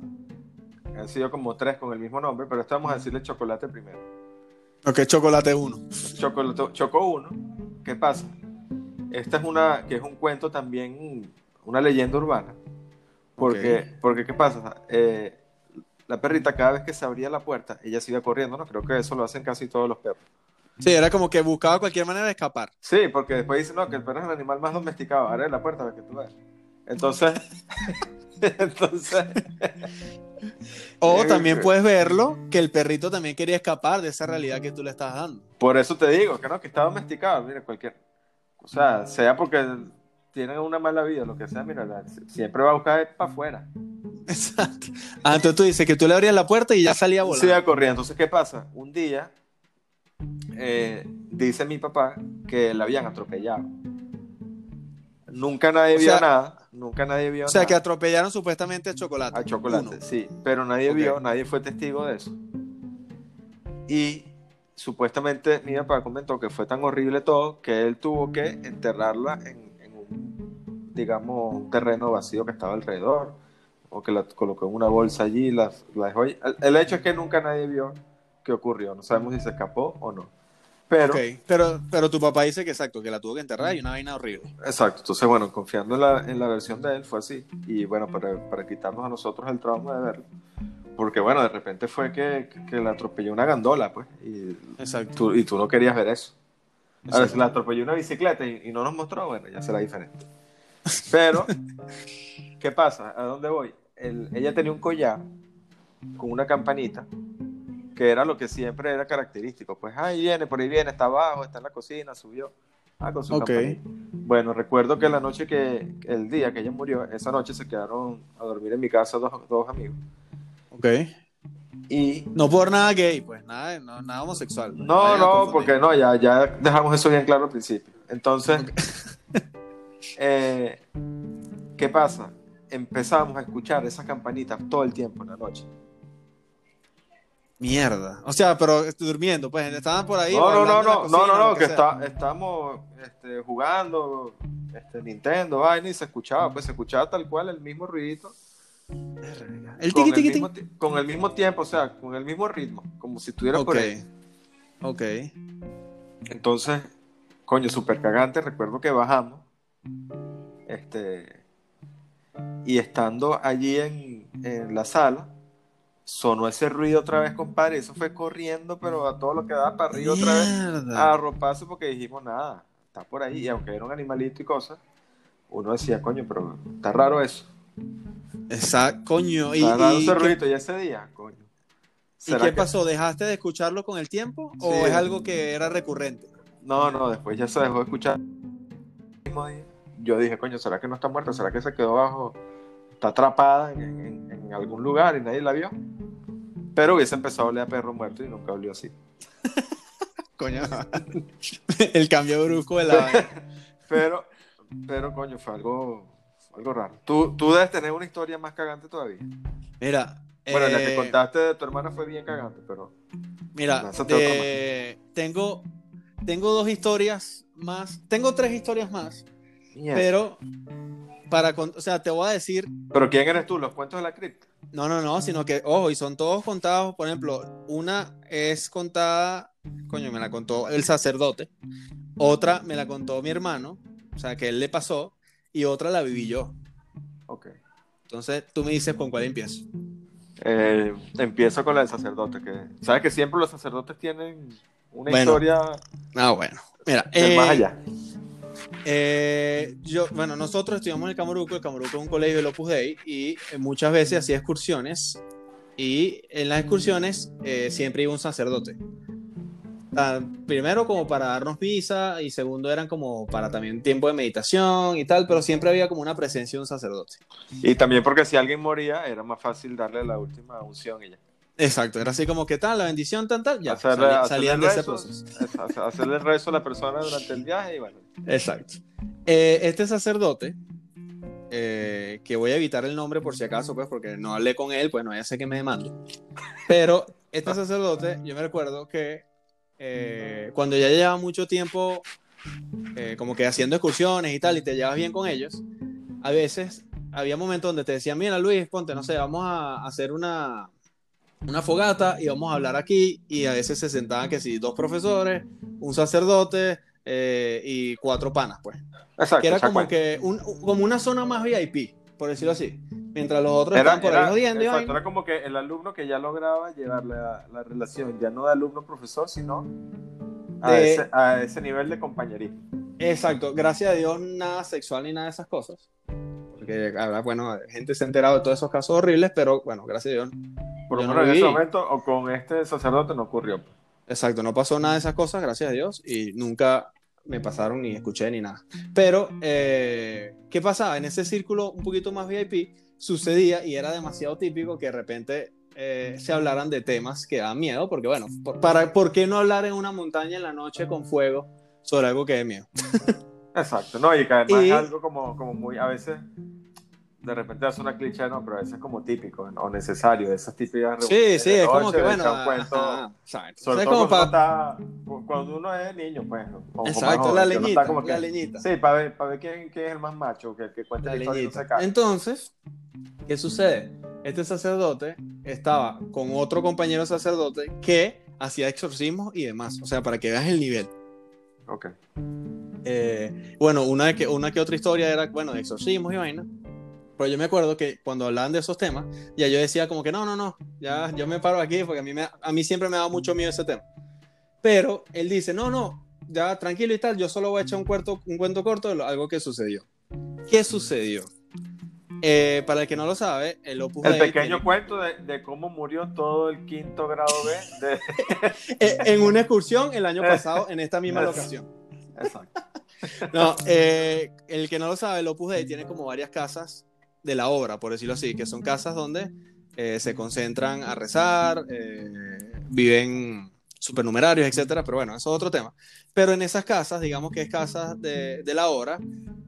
Han sido como tres con el mismo nombre, pero esta vamos a decirle Chocolate primero. Ok, chocolate uno. Chocolate, Choco 1. ¿Qué pasa? Esta es una, que es un cuento también, una leyenda urbana. Porque, porque ¿qué pasa? Eh, la perrita cada vez que se abría la puerta, ella se iba corriendo, ¿no? Creo que eso lo hacen casi todos los perros. Sí, era como que buscaba cualquier manera de escapar. Sí, porque después dicen, no, que el perro es el animal más domesticado. Abre la puerta para que tú veas. Entonces, entonces, O también puedes verlo que el perrito también quería escapar de esa realidad que tú le estás dando. por eso te digo, que no, que está domesticado. Mira, cualquier, o sea, sea porque tienen una mala vida, lo que sea, mira, la- siempre va a buscar para afuera. Exacto. Ah, entonces tú dices que tú le abrías la puerta y ya salía volando. Se iba corriendo. Entonces, ¿qué pasa? Un día, eh, dice mi papá que la habían atropellado. Nunca nadie O vio sea- nada. Nunca nadie vio O sea, nada. que atropellaron supuestamente a Chocolate. A chocolate, Uno. sí. Pero nadie vio, nadie fue testigo de eso. Y supuestamente mi papá comentó que fue tan horrible todo que él tuvo que enterrarla en, en un, digamos, un terreno vacío que estaba alrededor. O que la colocó en una bolsa allí y la, la dejó ahí. El, el hecho es que nunca nadie vio qué ocurrió. No sabemos si se escapó o no. Pero, Ok, pero, pero tu papá dice que exacto, que la tuvo que enterrar y una vaina horrible. exacto. Entonces, bueno, confiando en la, en la versión de él, fue así. Y bueno, para, para quitarnos a nosotros el trauma de verlo. Porque bueno, de repente fue que, que, la atropelló una gandola, pues. Y Exacto. tú, y tú no querías ver eso. Ahora, Exacto. si la atropelló una bicicleta y, y no nos mostró, bueno, ya será diferente. Pero, ¿qué pasa? ¿A dónde voy? El- ella tenía un collar con una campanita, que era lo que siempre era característico. Pues ahí viene, por ahí viene, está abajo, está en la cocina, subió. Ah, con su Ok. campanita. Bueno, recuerdo que la noche que, el día que ella murió, esa noche se quedaron a dormir en mi casa dos, dos amigos. Ok. Y No por nada gay, pues, nada, no, nada homosexual. No, a no, confundir. porque no, ya, ya dejamos eso bien claro al principio. Entonces, eh, ¿qué pasa? Empezamos a escuchar esas campanitas todo el tiempo en la noche. Mierda. O sea, pero estoy durmiendo, pues, estaban por ahí. No, no, no, no, no, cocina, no, no, que está, estamos este, jugando este, Nintendo, vaina, y se escuchaba, pues se escuchaba tal cual el mismo ruidito. El con, tiqui, el mismo, con el mismo tiempo, o sea, con el mismo ritmo, como si estuviera Ok. por ahí. Ok. Entonces, coño, súper cagante. Recuerdo que bajamos. Este. Y estando allí en, en la sala, sonó ese ruido otra vez, compadre. Eso fue corriendo, pero a todo lo que daba para arriba otra vez. A ropazo porque dijimos nada. Está por ahí. Y aunque era un animalito y cosas, uno decía, coño, pero está raro eso. Exacto, coño. ¿Y, Está raro y ese qué- ruido. Y ese día, coño. ¿Y ¿Será qué que- pasó? ¿Dejaste de escucharlo con el tiempo o Sí. es algo que era recurrente? No, no, después ya se dejó de escuchar. El mismo día, Yo dije, coño, ¿será que no está muerta? ¿Será que se quedó bajo? Está atrapada en, en- en algún lugar y nadie la vio. Pero hubiese empezado a oler a perro muerto y nunca olió así. Coño. el cambio brusco de la. Pero, pero coño, fue algo, algo raro. Tú, tú debes tener una historia más cagante todavía. Mira. Bueno, la que eh, contaste de tu hermana fue bien cagante, pero Mira, de- tengo, tengo dos historias más. Tengo tres historias más, Mierda. pero para, con- o sea, te voy a decir, ¿Pero quién eres tú? ¿Los cuentos de la cripta? no, no, no, sino que, ojo, y son todos contados, por ejemplo, una es contada, coño, me la contó el sacerdote, otra me la contó mi hermano, o sea, que él le pasó, y otra la viví yo. Ok. Entonces, tú me dices con cuál empiezo. Eh, empiezo con la del sacerdote. Que, ¿Sabes que siempre los sacerdotes tienen una Bueno. historia Ah, bueno. Mira, eh, más allá? Eh, yo, bueno, nosotros estudiamos en el Camoruco, el Camoruco es un colegio del Opus Dei y eh, muchas veces hacía excursiones y en las excursiones eh, siempre iba un sacerdote. Ah, primero como para darnos misa y segundo eran como para también tiempo de meditación y tal, pero siempre había como una presencia de un sacerdote. Y también porque si alguien moría, era más fácil darle la última unción y ya. Exacto, era así como que tal, la bendición, tan tal, ya, Hacerle- salí- hacerle salían de ese rezo, proceso. es- Hacerle el rezo a la persona durante el viaje y bueno. Exacto. Eh, este sacerdote, eh, que voy a evitar el nombre por si acaso, pues porque no hablé con él, pues no ya sé que me demando. Pero este sacerdote, yo me recuerdo que eh, cuando ya llevaba mucho tiempo eh, como que haciendo excursiones y tal, y te llevas bien con ellos, a veces había momentos donde te decían, mira Luis, ponte, no sé, vamos a hacer una, una fogata y vamos a hablar aquí, y a veces se sentaban que sí, dos profesores, un sacerdote eh, y cuatro panas, pues. Exacto. Que era como que un- como una zona más VIP, por decirlo así. Mientras los otros Era, estaban por ahí jodiendo exacto, era como que el alumno que ya lograba llevar la, la relación, ya no de alumno-profesor, sino a, De- ese, a ese nivel de compañerismo. Exacto, gracias a Dios nada sexual ni nada de esas cosas. Porque, bueno, gente se ha enterado de todos esos casos horribles, pero bueno, gracias a Dios. Por lo Yo no menos en ese momento, o con este sacerdote no ocurrió. pues. Exacto, no pasó nada de esas cosas, gracias a Dios, y nunca me pasaron ni escuché ni nada. Pero, eh, ¿qué pasaba? En ese círculo un poquito más VIP sucedía y era demasiado típico que de repente eh, se hablaran de temas que daban miedo, porque bueno, por, para, ¿por qué no hablar en una montaña en la noche con fuego sobre algo que dé miedo? Exacto, no, y que además es algo como, como muy, a veces, de repente hace una cliché, no, pero a veces es como típico o necesario, de esas típicas Sí, sí, es como que bueno, cuento, sobre todo cuando, está, cuando, uno es niño, pues. Exacto, la leñita, la leñita. Sí, para ver, para ver quién, quién, es el más macho, que, que cuenta la, la leñita. Entonces, ¿qué sucede? Este sacerdote estaba con otro compañero sacerdote que hacía exorcismos y demás, o sea, para que veas el nivel. Ok. Eh, bueno, una que, una que otra historia era, bueno, de exorcismos y vaina. Pero yo me acuerdo que cuando hablaban de esos temas, ya yo decía como que no, no, no, ya yo me paro aquí porque a mí, me, a mí siempre me ha dado mucho miedo ese tema. Pero él dice, no, no, ya tranquilo y tal, yo solo voy a echar un, cuento, un cuento corto de algo que sucedió. ¿Qué sucedió? Eh, para el que no lo sabe, el Opus El pequeño cuento de, de, cómo murió todo el quinto grado B. De... Eh, en una excursión el año pasado en esta misma locación. Exacto. No, eh, el que no lo sabe, el Opus Dei tiene como varias casas de la obra, por decirlo así, que son casas donde se concentran a rezar, viven supernumerarios, etcétera, pero bueno, eso es otro tema. Pero en esas casas, digamos que es casas de, de la obra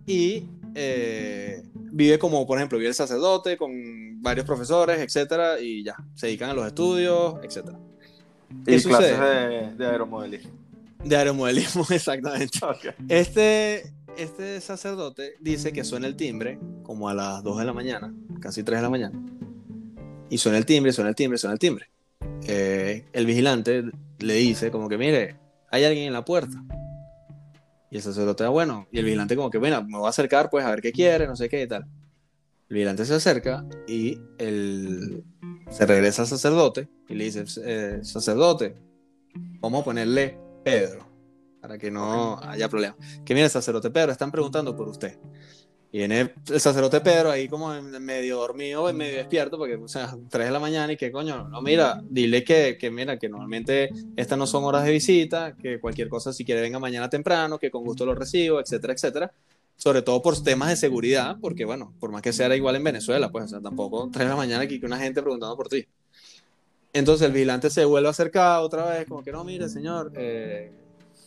y eh, vive como, por ejemplo, vive el sacerdote con varios profesores, etcétera, y ya, se dedican a los estudios, etcétera. ¿Y clases de, de, aeromodelismo? De aeromodelismo, exactamente. Este, este sacerdote dice que suena el timbre como a las 2 de la mañana, casi 3 de la mañana. Y suena el timbre, suena el timbre, suena el timbre. Eh, el vigilante le dice como que, mire, hay alguien en la puerta. Y el sacerdote, ah, bueno, y el vigilante como que, bueno, me voy a acercar pues a ver qué quiere, no sé qué y tal. El vigilante se acerca y el, se regresa al sacerdote y le dice, eh, sacerdote, vamos a ponerle Pedro, para que no haya problema. Que mire, sacerdote Pedro, están preguntando por usted. Y viene el sacerdote Pedro ahí como medio dormido, medio despierto, porque, o sea, 3 de la mañana y que coño, no, mira, dile que, que, mira, que normalmente estas no son horas de visita, que cualquier cosa si quiere venga mañana temprano, que con gusto lo recibo, etcétera, etcétera. Sobre todo por temas de seguridad, porque bueno, por más que sea igual en Venezuela, pues, o sea, tampoco 3 de la mañana aquí que una gente preguntando por ti. Entonces el vigilante se vuelve a acercar otra vez, como que no, mire, señor, eh,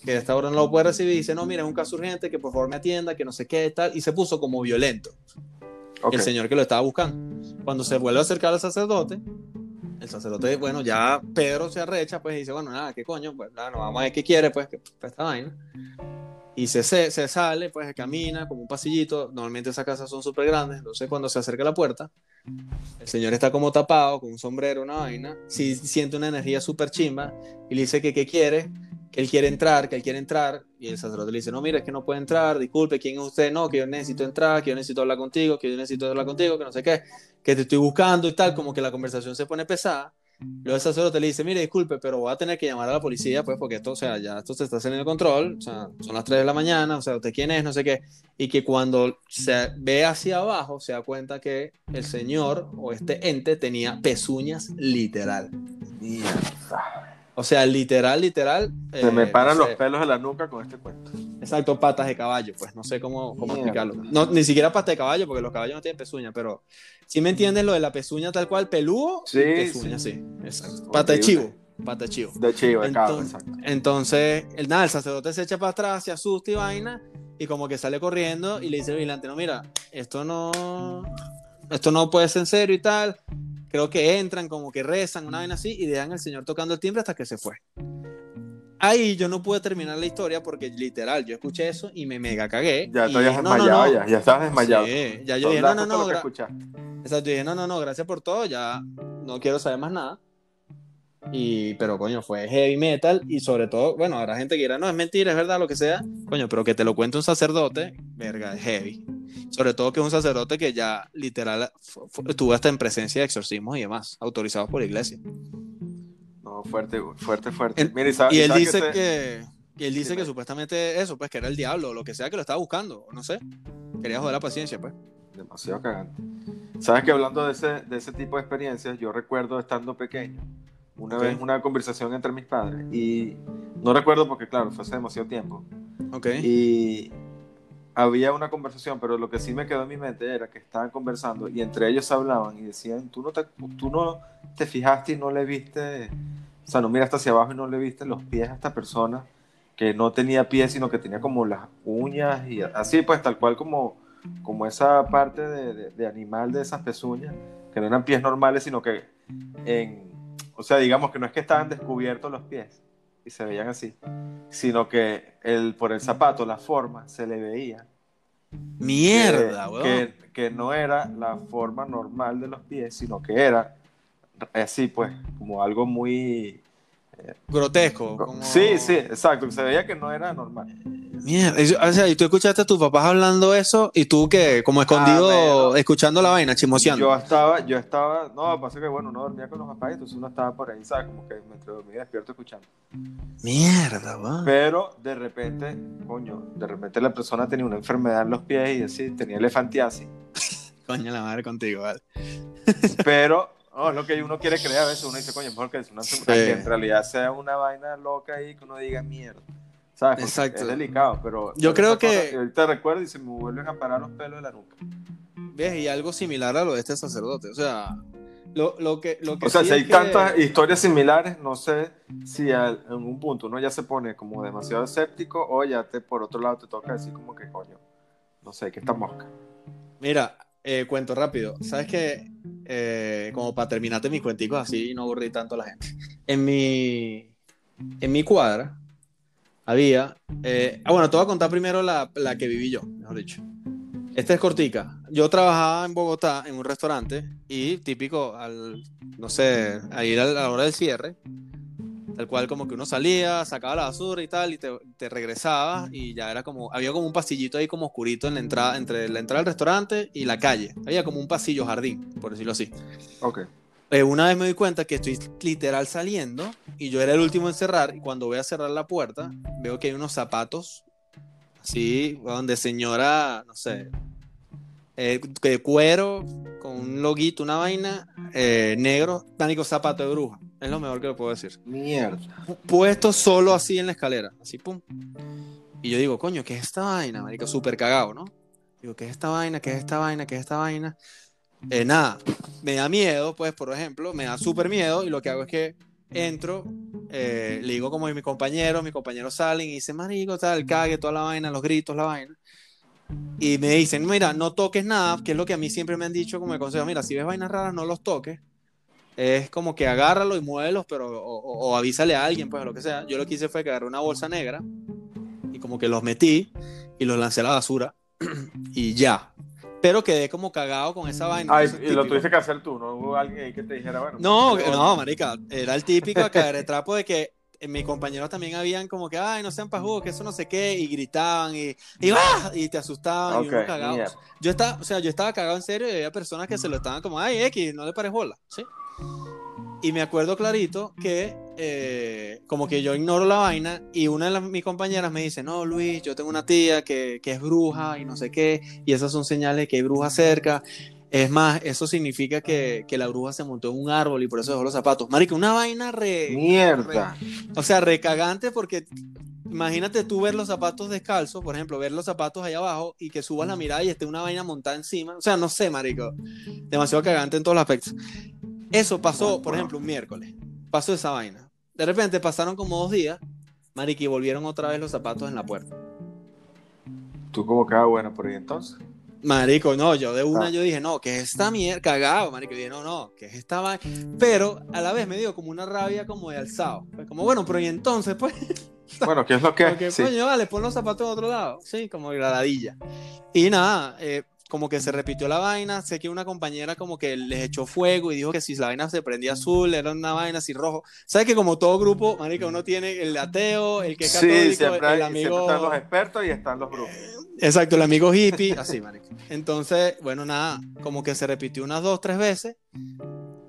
que esta hora no lo puede recibir, y dice, no, mira, es un caso urgente, que por favor me atienda, que no sé qué, tal, y se puso como violento. El señor que lo estaba buscando. Cuando se vuelve a acercar al sacerdote, el sacerdote, bueno, ya Pedro se arrecha, pues, y dice, bueno, nada, ¿qué coño? Pues, nada, no, vamos a ver qué quiere, pues, que, pues, esta vaina. Y se, se, se, sale, pues, camina como un pasillito. Normalmente esas casas son súper grandes, entonces cuando se acerca a la puerta, el señor está como tapado, con un sombrero, una vaina, sí siente una energía súper chimba, y le dice que qué quiere, que él quiere entrar, que él quiere entrar, y el sacerdote le dice, no, mira, es que no puede entrar, disculpe, ¿quién es usted? No, que yo necesito entrar, que yo necesito hablar contigo, que yo necesito hablar contigo, que no sé qué, que te estoy buscando y tal, como que la conversación se pone pesada. Luego el sacerdote le dice, mire, disculpe, pero voy a tener que llamar a la policía, pues, porque esto, o sea, ya esto se está haciendo el control, o sea, son las 3 de la mañana, o sea, ¿usted quién es? No sé qué. Y que cuando se ve hacia abajo, se da cuenta que el señor o este ente tenía pezuñas literal. Mierda. O sea, literal, literal. Se me eh, paran los pelos de la nuca con este cuento. Exacto, patas de caballo, pues no sé cómo, cómo explicarlo. No, ni siquiera patas de caballo, porque los caballos no tienen pezuña, pero si me entiendes lo de la pezuña tal cual, peludo, sí, pezuña, sí. Exacto. Pata de chivo. Pata de chivo. De chivo, entonces, exacto. Entonces, el, nada, el sacerdote se echa para atrás, se asusta y vaina, y como que sale corriendo y le dice al vigilante, no, mira, esto no, esto no puede ser en serio y tal creo que entran, como que rezan, una vez así, y dejan al señor tocando el timbre hasta que se fue. Ahí yo no pude terminar la historia porque literal, yo escuché eso y me mega cagué. Ya te habías desmayado, ya, ya estabas desmayado. Sí, ya yo dije, no, no, no. Exacto, dije, no, no, no, gracias por todo, ya no quiero saber más nada. Y, pero coño, fue heavy metal y sobre todo, bueno, habrá gente que dirá, no, es mentira, es verdad, lo que sea. Coño, pero que te lo cuente un sacerdote, verga, es heavy. Sobre todo que es un sacerdote que ya literal estuvo hasta en presencia de exorcismos y demás, autorizados por la iglesia. No, fuerte, fuerte, fuerte. y, él dice que, él dice que supuestamente eso, pues que era el diablo, o lo que sea que lo estaba buscando, no sé. Quería joder la paciencia, pues. Demasiado cagante. Sabes que hablando de ese, de ese tipo de experiencias, yo recuerdo estando pequeño, una vez una conversación entre mis padres, y no recuerdo porque, claro, fue hace demasiado tiempo. Ok. Y había una conversación, pero lo que sí me quedó en mi mente era que estaban conversando y entre ellos hablaban y decían, tú no te, tú no te fijaste y no le viste, o sea, no miraste hacia abajo y no le viste los pies a esta persona que no tenía pies, sino que tenía como las uñas y así, pues tal cual como, como esa parte de, de- de animal de esas pezuñas, que no eran pies normales, sino que en, o sea, digamos que no es que estaban descubiertos los pies y se veían así, sino que el, por el zapato, la forma, se le veía Mierda, que, weón. que, que no era la forma normal de los pies, sino que era así, pues, como algo muy... Grotesco. como- Sí, sí, exacto, se veía que no era normal. Mierda. y- O sea, y tú escuchaste a tus papás hablando eso y tú que como escondido bueno. escuchando la vaina, chismoseando. Yo estaba, yo estaba, no, pasa que bueno, uno dormía con los papás, entonces uno estaba por ahí, ¿sabes? Como que entre dormía y despierto escuchando. Mierda, weón. Pero de repente, coño, de repente la persona tenía una enfermedad en los pies y así, tenía elefantiasis. Coño la madre contigo, vale. Pero, no, es lo que uno quiere creer a veces, uno dice, coño, mejor que es una Sí. que en realidad sea una vaina loca ahí que uno diga mierda. ¿Sabes? Porque Exacto. Es delicado, pero. Yo creo cosa que- ahorita recuerdo y se me vuelven a parar los pelos de la nuca. ¿Ves? Y algo similar a lo de este sacerdote. O sea, lo, lo que, lo que O sea, sí si hay que- tantas historias similares, no sé si al- en un punto uno ya se pone como demasiado escéptico o ya te, por otro lado te toca decir como que coño, no sé, que esta mosca. Mira, eh, cuento rápido. ¿Sabes qué? Eh, como para terminarte mis cuenticos así y no aburrir tanto a la gente. En mi, en mi cuadra había... eh, ah, bueno, te voy a contar primero la, la que viví yo, mejor dicho. Esta es cortica. Yo trabajaba en Bogotá en un restaurante y típico al, no sé, a ir a la hora del cierre, tal cual como que uno salía, sacaba la basura y tal y te, te regresabas y ya era como, había como un pasillito ahí como oscurito en la entrada, entre la entrada del restaurante y la calle. Había como un pasillo jardín, por decirlo así. Ok. Eh, una vez me doy cuenta que estoy literal saliendo y yo era el último en cerrar y cuando voy a cerrar la puerta veo que hay unos zapatos así, donde señora, no sé, eh, de cuero con un loguito, una vaina, eh, negro, pánico zapato de bruja. Es lo mejor que le puedo decir. Mierda. Pu- Puesto solo así en la escalera, así pum. Y yo digo, coño, ¿qué es esta vaina, marico? Súper cagado, ¿no? Digo, ¿qué es esta vaina? ¿Qué es esta vaina? ¿Qué es esta vaina? Eh, nada, me da miedo, pues, por ejemplo, me da súper miedo y lo que hago es que entro, eh, le digo como a mis compañeros, mis compañeros salen y dicen, marico, tal, cague, toda la vaina, los gritos, la vaina. Y me dicen, mira, no toques nada, que es lo que a mí siempre me han dicho como consejo, mira, si ves vainas raras, no los toques. Es como que agárralo y muévelos, pero o, avísale a alguien, pues, lo que sea. Yo lo que hice fue que agarré una bolsa negra y como que los metí y los lancé a la basura y ya. Pero quedé como cagado con esa vaina. Ay, y lo tuviste que hacer tú, no hubo alguien ahí que te dijera, bueno. No, pues, no, marica, era el típico caer de trapo de que eh, mis compañeros también habían como que, ay, no sean pajudos, que eso no sé qué, y gritaban y, y, ¡ah! y te asustaban y Ok, uno cagado. mierda. Yo estaba, o sea, yo estaba cagado en serio y había personas que se lo estaban como, ay, X, no le pares bola, ¿sí? Y me acuerdo clarito que eh, como que yo ignoro la vaina y una de las, mis compañeras me dice, no, Luis, yo tengo una tía que, que es bruja y no sé qué, y esas son señales de que hay bruja cerca. Es más, eso significa que, que la bruja se montó en un árbol y por eso dejó los zapatos. Marica, una vaina re... Mierda. O sea, recagante porque imagínate tú ver los zapatos descalzos, por ejemplo, ver los zapatos ahí abajo y que subas la mirada y esté una vaina montada encima. O sea, no sé, marico. Demasiado cagante en todos los aspectos. Eso pasó, por ejemplo, un miércoles. Pasó esa vaina. De repente pasaron como dos días, marico, y volvieron otra vez los zapatos en la puerta. Tú como queda bueno por ahí entonces. Marico, no, yo de una Ah. yo dije, no, que es esta mierda, cagado, marico, y dije, no, no, que es esta vaina. Pero a la vez me dio como una rabia como de alzado. Fue como, bueno, pero y entonces, pues, Bueno, ¿qué es lo que Porque, sí. coño, vale, pon los zapatos de otro lado. Sí, como gradadilla. Y nada, eh, como que se repitió la vaina. Sé que una compañera como que les echó fuego y dijo que si la vaina se prendía azul, era una vaina así rojo. ¿Sabes que como todo grupo, marica, uno tiene el ateo, el que es católico, Sí, siempre, hay- el siempre amigo... están los expertos y están los brujos. Exacto, el amigo hippie, así, marica. Entonces, bueno, nada, como que se repitió unas dos, tres veces.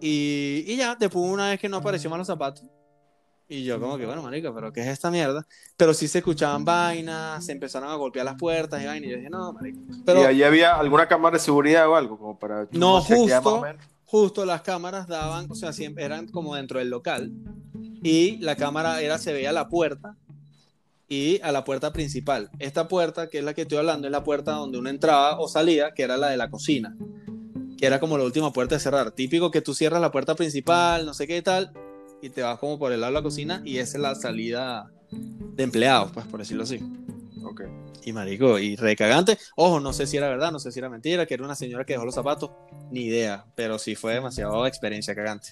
Y, y ya, después una vez que no apareció más los zapatos. Y yo como que, bueno, marica, pero ¿qué es esta mierda? Pero sí se escuchaban vainas, se empezaron a golpear las puertas y vainas. Y yo dije, no, marica. Pero ¿Y ahí había alguna cámara de seguridad o algo? Como para No, justo. justo las cámaras daban, o sea, siempre eran como dentro del local. Y la cámara era, se veía la puerta y a la puerta principal. Esta puerta, que es la que estoy hablando, es la puerta donde uno entraba o salía, que era la de la cocina. Que era como la última puerta de cerrar. Típico que tú cierras la puerta principal, no sé qué y tal, y te vas como por el lado de la cocina y esa es la salida de empleados, pues por decirlo así. Ok. Y marico, y recagante. Ojo, no sé si era verdad, no sé si era mentira, que era una señora que dejó los zapatos, ni idea, pero sí fue demasiado experiencia cagante.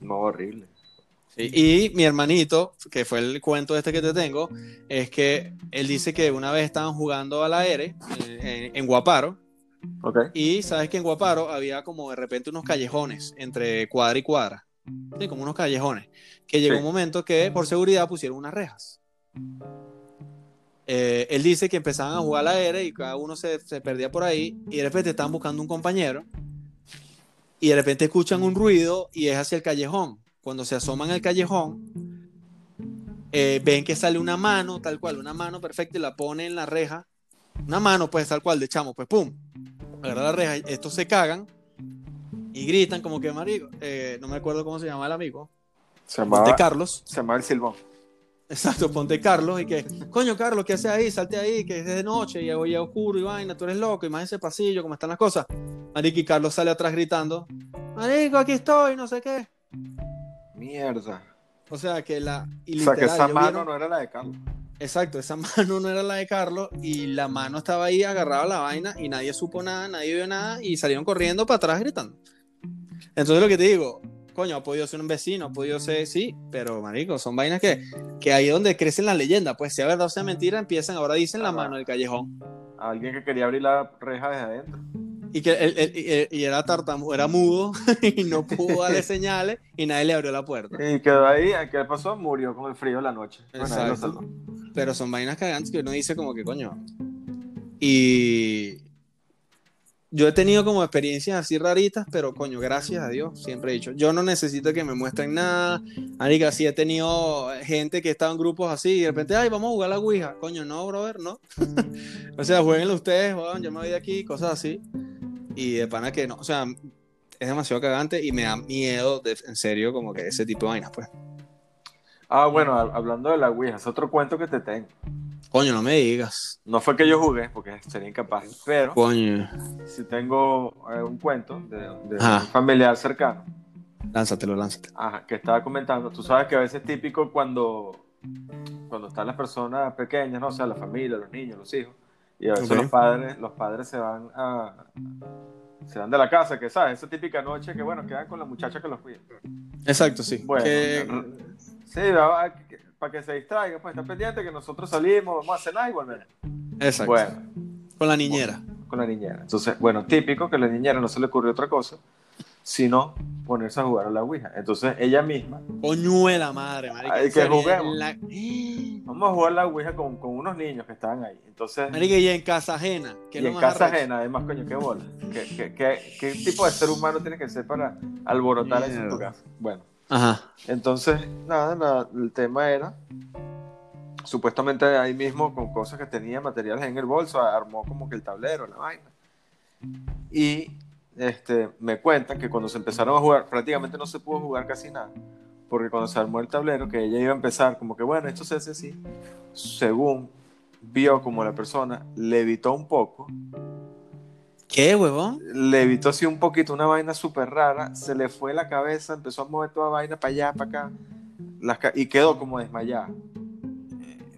No, horrible. Sí, Y mi hermanito, que fue el cuento este que te tengo, es que él dice que una vez estaban jugando al aire eh, en, en Guaparo, Ok. y sabes que en Guaparo había como de repente unos callejones entre cuadra y cuadra, sí, como unos callejones, que llegó Sí. un momento que por seguridad pusieron unas rejas. Eh, él dice que empezaban a jugar al aire y cada uno se, se perdía por ahí y de repente estaban buscando un compañero y de repente escuchan un ruido y es hacia el callejón. Cuando se asoman al callejón, eh, ven que sale una mano, tal cual, una mano perfecta y la pone en la reja. Una mano, pues tal cual, de chamo, pues pum, agarra la reja. Estos se cagan y gritan como que marico. eh, no me acuerdo cómo se llama el amigo. Se Ponte llamaba, Carlos. se llamaba el Silbón. Exacto, ponte Carlos y que, coño Carlos, ¿qué haces ahí? Salte ahí, que es de noche y hoy es oscuro y vaina, tú eres loco, y más ese pasillo, cómo están las cosas. Marico y Carlos sale atrás gritando, Marico, aquí estoy, no sé qué. Mierda. O sea que la. Y o sea, que esa mano vieron- no era la de Carlos. Exacto, esa mano no era la de Carlos y la mano estaba ahí agarrada a la vaina y nadie supo nada, nadie vio nada y salieron corriendo para atrás gritando. Entonces lo que te digo, coño, ha podido ser un vecino, ha podido ser, sí, pero marico, son vainas que, que ahí es donde crecen las leyendas, pues sea verdad o sea mentira, empiezan, ahora dicen la mano del callejón. Alguien que quería abrir la reja desde adentro. Y que él- él- y- y era tartamudo, era mudo y no pudo darle señales y nadie le abrió la puerta. Y quedó ahí. ¿Qué pasó? Murió con el frío de la noche. Bueno. Pero son vainas cagantes que uno dice como que coño. Y yo he tenido como experiencias así raritas, pero coño, gracias a Dios, siempre he dicho, yo no necesito que me muestren nada. Marica, sí he tenido gente que estaba en grupos así y de repente, ay, vamos a jugar a la Ouija. Coño, no, brother, no. o sea, jueguenlo ustedes, yo me voy de aquí, cosas así. Y de pana que no, o sea, es demasiado cagante y me da miedo, de- en serio, como que ese tipo de vainas, pues. Ah, bueno, hab- hablando de la Ouija, es otro cuento que te tengo. Coño, no me digas. No fue que yo jugué, porque sería incapaz, pero Coño, sí tengo eh, un cuento de, de Ajá. un familiar cercano lánzatelo, lánzatelo. ajá, que estaba comentando. Tú sabes que a veces es típico cuando, cuando están las personas pequeñas, ¿no? O sea, la familia, los niños, los hijos, y a veces los padres, los padres se van a se van de la casa, que sabes, esa típica noche que bueno, quedan con la muchacha que los cuida. Exacto, sí. Bueno, Que- sí, para que se distraigan, pues está pendiente que nosotros salimos, vamos a cenar y volvemos. Exacto. Bueno, Con la niñera. con la niñera. Entonces, bueno, típico que a la niñera no se le ocurrió otra cosa, sino ponerse a jugar a la Ouija. Entonces, ella misma, Coñuela madre, marica. Ay, en que juguemos. la- vamos a jugar a la Ouija con, con unos niños que estaban ahí. Entonces, Marica, y en casa ajena. Que y en casa arrecho. ajena, además, coño, qué bola. ¿Qué, qué, qué, qué tipo de ser humano tiene que ser para alborotar eso en tu casa? Bueno, Ajá. entonces, nada, el tema era, supuestamente ahí mismo, con cosas que tenía, materiales en el bolso, armó como que el tablero, la vaina. Y este, me cuentan que cuando se empezaron a jugar, prácticamente no se pudo jugar casi nada, porque cuando se armó el tablero, que ella iba a empezar, como que bueno, esto se hace así, según vio como la persona levitó un poco, ¿Qué, huevón? levitó así un poquito, una vaina súper rara, se le fue la cabeza, empezó a mover toda vaina para allá, para acá, las ca- y quedó como desmayada.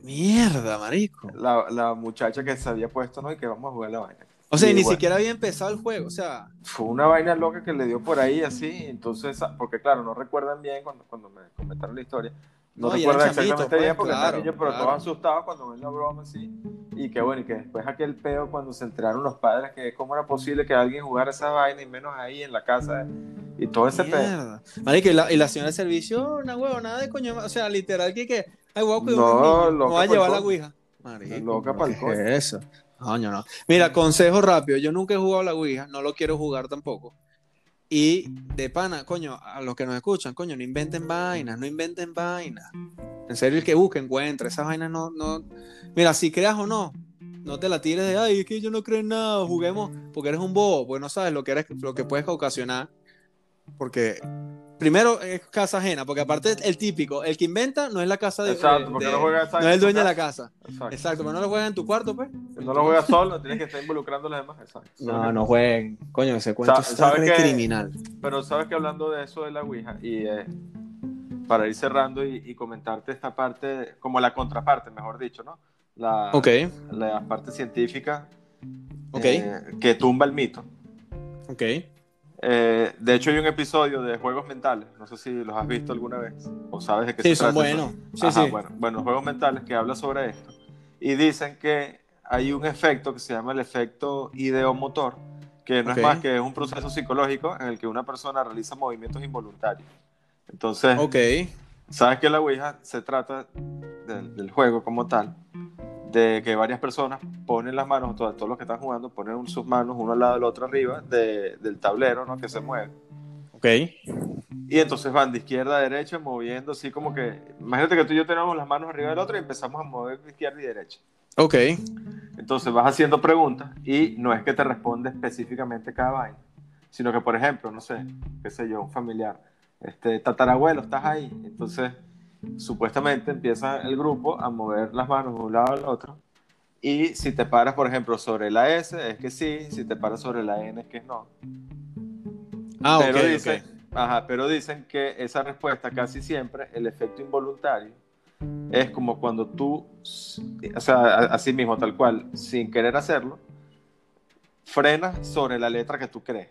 Mierda, marico. La, la muchacha que se había puesto, ¿no? Y que vamos a jugar la vaina. O sea, Y ni bueno. siquiera había empezado el juego. O sea, Fue una vaina loca que le dio por ahí así, entonces, ah, porque claro, no recuerdan bien cuando, cuando me comentaron la historia. No, No, chamitos, exactamente bien pues, porque claro, niños, pero claro. todos asustados cuando ven la broma así. Y que bueno, y que después aquel peo cuando se enteraron los padres que cómo era posible que alguien jugara esa vaina y menos ahí en la casa y todo ese peo. Marico, y la, y la señora de servicio, no, huevo, nada de coño. O sea, literal, que, que ay, huevo, cuidado No, niño. No va a llevar la ouija. Marico, Loca pa'l ¿qué coño. es eso? Coño, no. Mira, consejo rápido. Yo nunca he jugado la ouija, no lo quiero jugar tampoco. Y de pana, coño, a los que nos escuchan, coño, no inventen vainas, no inventen vainas. En serio, el que busque, encuentra. Esas vainas no, no. Mira, si creas o no, no te la tires de, ay, es que yo no creo en nada, juguemos, porque eres un bobo, porque no sabes lo que, eres, lo que puedes ocasionar. Porque, primero, es casa ajena, porque aparte el típico, el que inventa no es la casa de. Exacto, porque de- no juega esa no es el dueño de la casa. Exacto. Exacto, pero no lo juegas en tu cuarto, pues. No lo juegas solo, tienes que estar involucrando a los demás. Exacto. No, no jueguen. Coño, ese cuento Sa- criminal. Pero sabes que hablando de eso de la Ouija, y eh, para ir cerrando y, y comentarte esta parte, como la contraparte, mejor dicho, ¿no? La, Ok, la parte científica ok, eh, que tumba el mito. ok. Eh, de hecho, hay un episodio de Juegos Mentales, no sé si los has visto alguna vez o sabes de qué Sí, se son trata. buenos. Sí, Ajá, sí. Bueno, bueno, Juegos Mentales que habla sobre esto y dicen que hay un efecto que se llama el efecto ideomotor, que no es más que es un proceso psicológico en el que una persona realiza movimientos involuntarios. Entonces, Ok, sabes que la Ouija se trata del, del juego como tal, de que varias personas ponen las manos, todos, todos los que están jugando, ponen sus manos uno al lado del otro arriba de- del tablero, ¿no? Que se mueve. ok. Y entonces van de izquierda a derecha moviendo así como que, imagínate que tú y yo tenemos las manos arriba del otro y empezamos a mover de izquierda y derecha. Ok, Entonces vas haciendo preguntas y no es que te responde específicamente cada vaina, sino que por ejemplo, no sé, qué sé yo, un familiar, este tatarabuelo, estás ahí. Entonces, supuestamente empieza el grupo a mover las manos de un lado al otro. Y si te paras, por ejemplo, sobre la S, es que sí, si te paras sobre la N, es que no. ah, pero, dicen, ajá, pero dicen que esa respuesta casi siempre, el efecto involuntario, es como cuando tú, o sea, así mismo, tal cual, sin querer hacerlo, frenas sobre la letra que tú crees.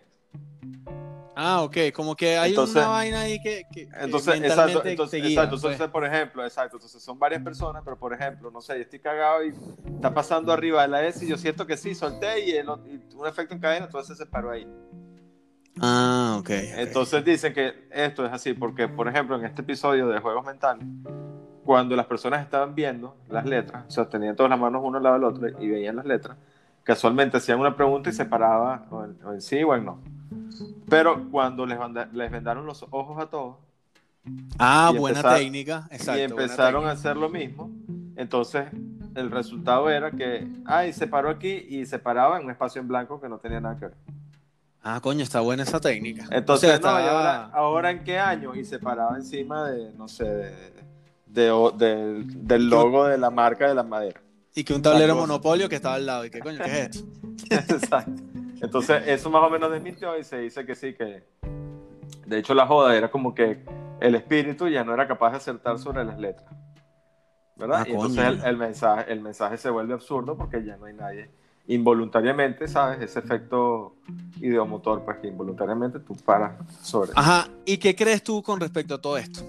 Ah, ok, como que hay Entonces- una vaina ahí que, que- Entonces, exacto, entonces, guía, exacto, pues. entonces, por ejemplo, exacto, entonces son varias personas, pero por ejemplo, no sé, yo estoy cagado y está pasando arriba de la S y yo siento que sí, solté y, el- y un efecto en cadena, entonces se paró ahí. Ah, ok. ok. Entonces dicen que esto es así, porque por ejemplo en este episodio de Juegos Mentales, cuando las personas estaban viendo las letras, o sea, tenían todas las manos uno al lado del otro y veían las letras, casualmente hacían una pregunta y se paraba o en, o en sí o en no. Pero cuando les, les vendaron los ojos a todos ah, buena técnica. Exacto. y empezaron a hacer lo mismo, entonces el resultado era que, ay, se paró aquí y se paraba en un espacio en blanco que no tenía nada que ver. Ah, coño, está buena esa técnica. Entonces, O sea, no, está- ¿y ahora, ahora en qué año? Y se paraba encima de, no sé, de, del logo de la marca de la madera. Y que un tablero monopolio que estaba al lado. ¿Y qué coño, qué es esto? Exacto. Entonces, eso más o menos desmintió y se dice que sí, que de hecho la joda era como que el espíritu ya no era capaz de acertar sobre las letras. ¿Verdad? Ah, y entonces el, el mensaje, el mensaje se vuelve absurdo porque ya no hay nadie. Involuntariamente, ¿sabes? Ese efecto ideomotor, pues que involuntariamente tú paras sobre. Ajá. ¿Y qué crees tú con respecto a todo esto?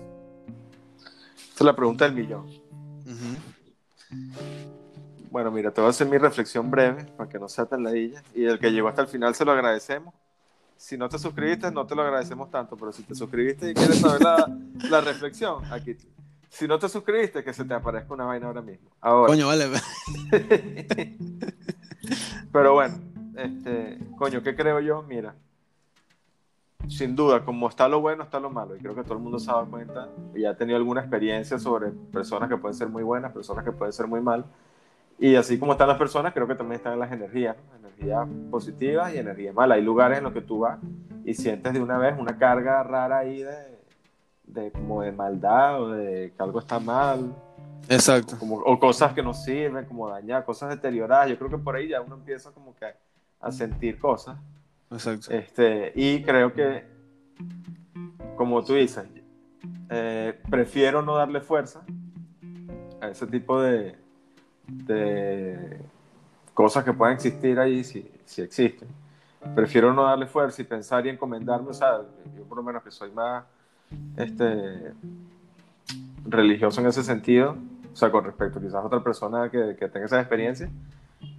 Esa es la pregunta del millón. Ujú. Bueno, mira, te voy a hacer mi reflexión breve para que no sea tan ladilla. Y el que llegó hasta el final se lo agradecemos. Si no te suscribiste, no te lo agradecemos tanto, pero si te suscribiste y quieres saber la, la reflexión, aquí. Si no te suscribiste, que se te aparezca una vaina ahora mismo. Ahora. Coño, vale. Pero bueno, este, coño, ¿qué creo yo? Mira, sin duda, como está lo bueno, está lo malo. Y creo que todo el mundo se ha dado cuenta y ha tenido alguna experiencia sobre personas que pueden ser muy buenas, personas que pueden ser muy mal. Y así como están las personas, creo que también están las energías, ¿no? energías positivas y energías malas. Hay lugares en los que tú vas y sientes de una vez una carga rara ahí de, de como de maldad o de que algo está mal Exacto. como, o cosas que no sirven, como dañar, cosas deterioradas. Yo creo que por ahí ya uno empieza como que a sentir cosas. Exacto. Este, y creo que, como tú dices, eh, prefiero no darle fuerza a ese tipo de, de cosas que puedan existir ahí, si, si existen. Prefiero no darle fuerza y pensar y encomendarme, o sea, yo por lo menos que soy más este, religioso en ese sentido, o sea, con respecto quizás a otra persona que, que tenga esa experiencia,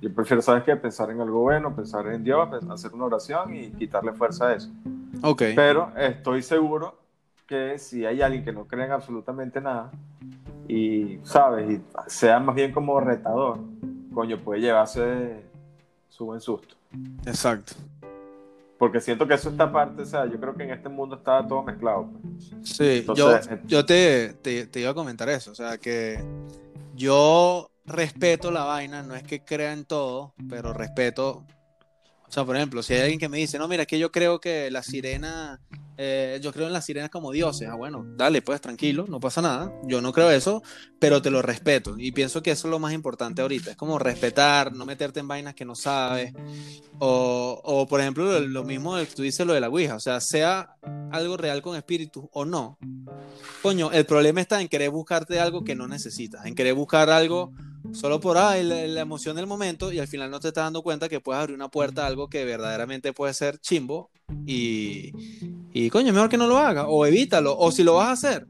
yo prefiero, ¿sabes qué? Pensar en algo bueno, pensar en Dios, hacer una oración y quitarle fuerza a eso. Ok. Pero estoy seguro que si hay alguien que no cree en absolutamente nada y, ¿sabes? Y sea más bien como retador, coño, puede llevarse su buen susto. Exacto. Porque siento que eso está parte, o sea, yo creo que en este mundo está todo mezclado. pues. Sí, Entonces, yo, eh, yo te, te, te iba a comentar eso. O sea, que yo respeto la vaina, no es que crea en todo, pero respeto O sea, por ejemplo, si hay alguien que me dice, no, mira, que yo creo que la sirena, eh, yo creo en las sirenas como dioses. Ah, bueno, dale, pues tranquilo, no pasa nada. Yo no creo eso, pero te lo respeto. Y pienso que eso es lo más importante ahorita. Es como respetar, no meterte en vainas que no sabes. O, o por ejemplo, lo, mismo que tú dices lo de la Ouija. O sea, sea algo real con espíritu o no. Coño, el problema está en querer buscarte algo que no necesitas, en querer buscar algo solo por ahí la, la, emoción del momento y al final no te estás dando cuenta que puedes abrir una puerta a algo que verdaderamente puede ser chimbo y, y coño, mejor que no lo hagas o evítalo o si lo vas a hacer,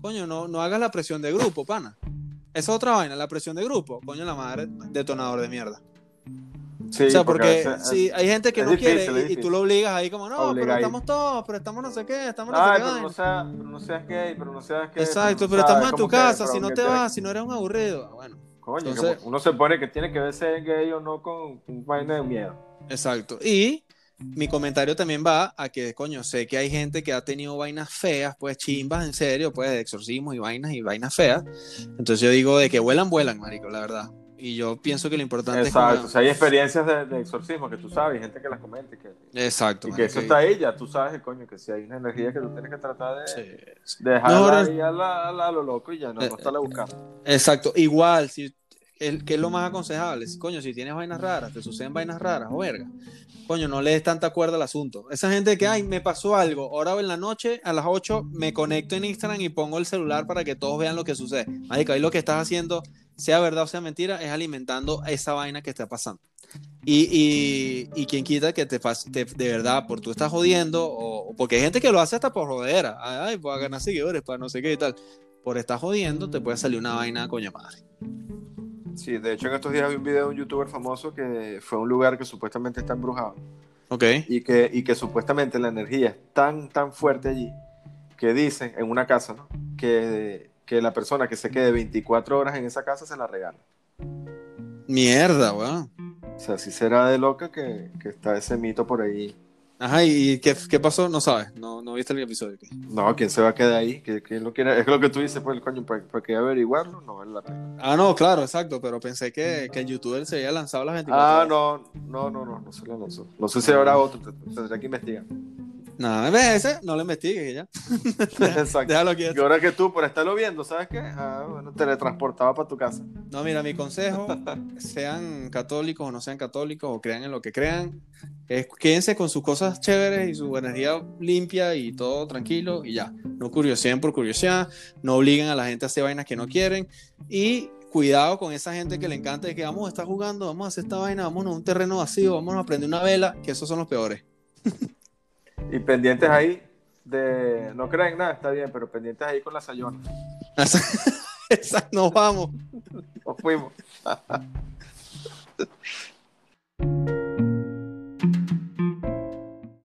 coño, no, no hagas la presión de grupo, pana. Esa es otra vaina, la presión de grupo, coño, la madre, detonador de mierda. Sí, o sea, porque, porque si hay gente que no difícil, quiere y, y, tú lo obligas ahí como, no, Obliga pero estamos todos, pero estamos no sé qué, estamos no Ay, sé qué. Pero no, sea, pero no seas gay, pero no seas gay. Exacto, pero, estamos en tu casa, si no te vas, si no eres un aburrido. Bueno. Coño, Entonces, uno se pone que tiene que ver ser gay o no con un vaina de miedo. Exacto. Y mi comentario también va a que, coño, sé que hay gente que ha tenido vainas feas, pues chimbas, en serio, pues de exorcismos y vainas y vainas feas. Entonces yo digo de que vuelan, vuelan, marico, la verdad. Y yo pienso que lo importante Exacto. es. Exacto, o sea, hay experiencias de, de, exorcismo que tú sabes, gente que las comenta y que. Exacto. Y que eso está ahí, ya tú sabes, coño, que si hay una energía que tú tienes que tratar de, sí, sí. de dejarla no, ahí a, la, a, la, a, lo loco y ya no, eh, no estarla buscando. Exacto, igual, si el, que es lo más aconsejable. Coño, si tienes vainas raras, te suceden vainas raras, o verga, coño, no le des tanta cuerda al asunto. Esa gente que, ay, me pasó algo, ahora en la noche, a las 8, me conecto en Instagram y pongo el celular para que todos vean lo que sucede. Marica, ahí lo que estás haciendo, sea verdad o sea mentira, es alimentando esa vaina que está pasando. Y, y, y quien quita que te, te, de verdad, por tú estás jodiendo, o, porque hay gente que lo hace hasta por jodera, ay, para ganar seguidores, para no sé qué y tal. Por estar jodiendo, te puede salir una vaina coña madre. Sí, de hecho en estos días vi un video de un youtuber famoso que fue a un lugar que supuestamente está embrujado. Ok. Y que, y que supuestamente la energía es tan, tan fuerte allí que dicen en una casa, ¿no? Que, que la persona que se quede 24 horas en esa casa se la regala. Mierda, weón. O sea, si será de loca que, que está ese mito por ahí Ajá, ¿y qué, qué, pasó? No sabes, no, no viste el episodio. No, ¿quién se va a quedar ahí? ¿Quién lo quiere? Es lo que tú dices, pues, coño, ¿para, para qué averiguarlo? No vale la pena. Ah, no, claro, exacto, pero pensé que, que el youtuber se había lanzado las 24 Ah, no, no, no, no, no se lo lanzó. No sé si habrá otro, tendría que investigar. ¿Ves ese? No lo investigues ya. Exacto. Déjalo quieto. Y ahora que tú, por estarlo viendo, ¿sabes qué? Ah, bueno, teletransportaba para tu casa. No, mira, mi consejo, sean católicos o no sean católicos, o crean en lo que crean, es quédense con sus cosas chéveres y su energía limpia y todo tranquilo y ya. No curioseen por curiosidad, no obliguen a la gente a hacer vainas que no quieren y cuidado con esa gente que le encanta de que vamos a estar jugando, vamos a hacer esta vaina, vamos a un terreno vacío, vamos a prender una vela, que esos son los peores. Y pendientes ahí de. No creen nada, está bien, pero pendientes ahí con la sayona. Nos vamos. Nos fuimos.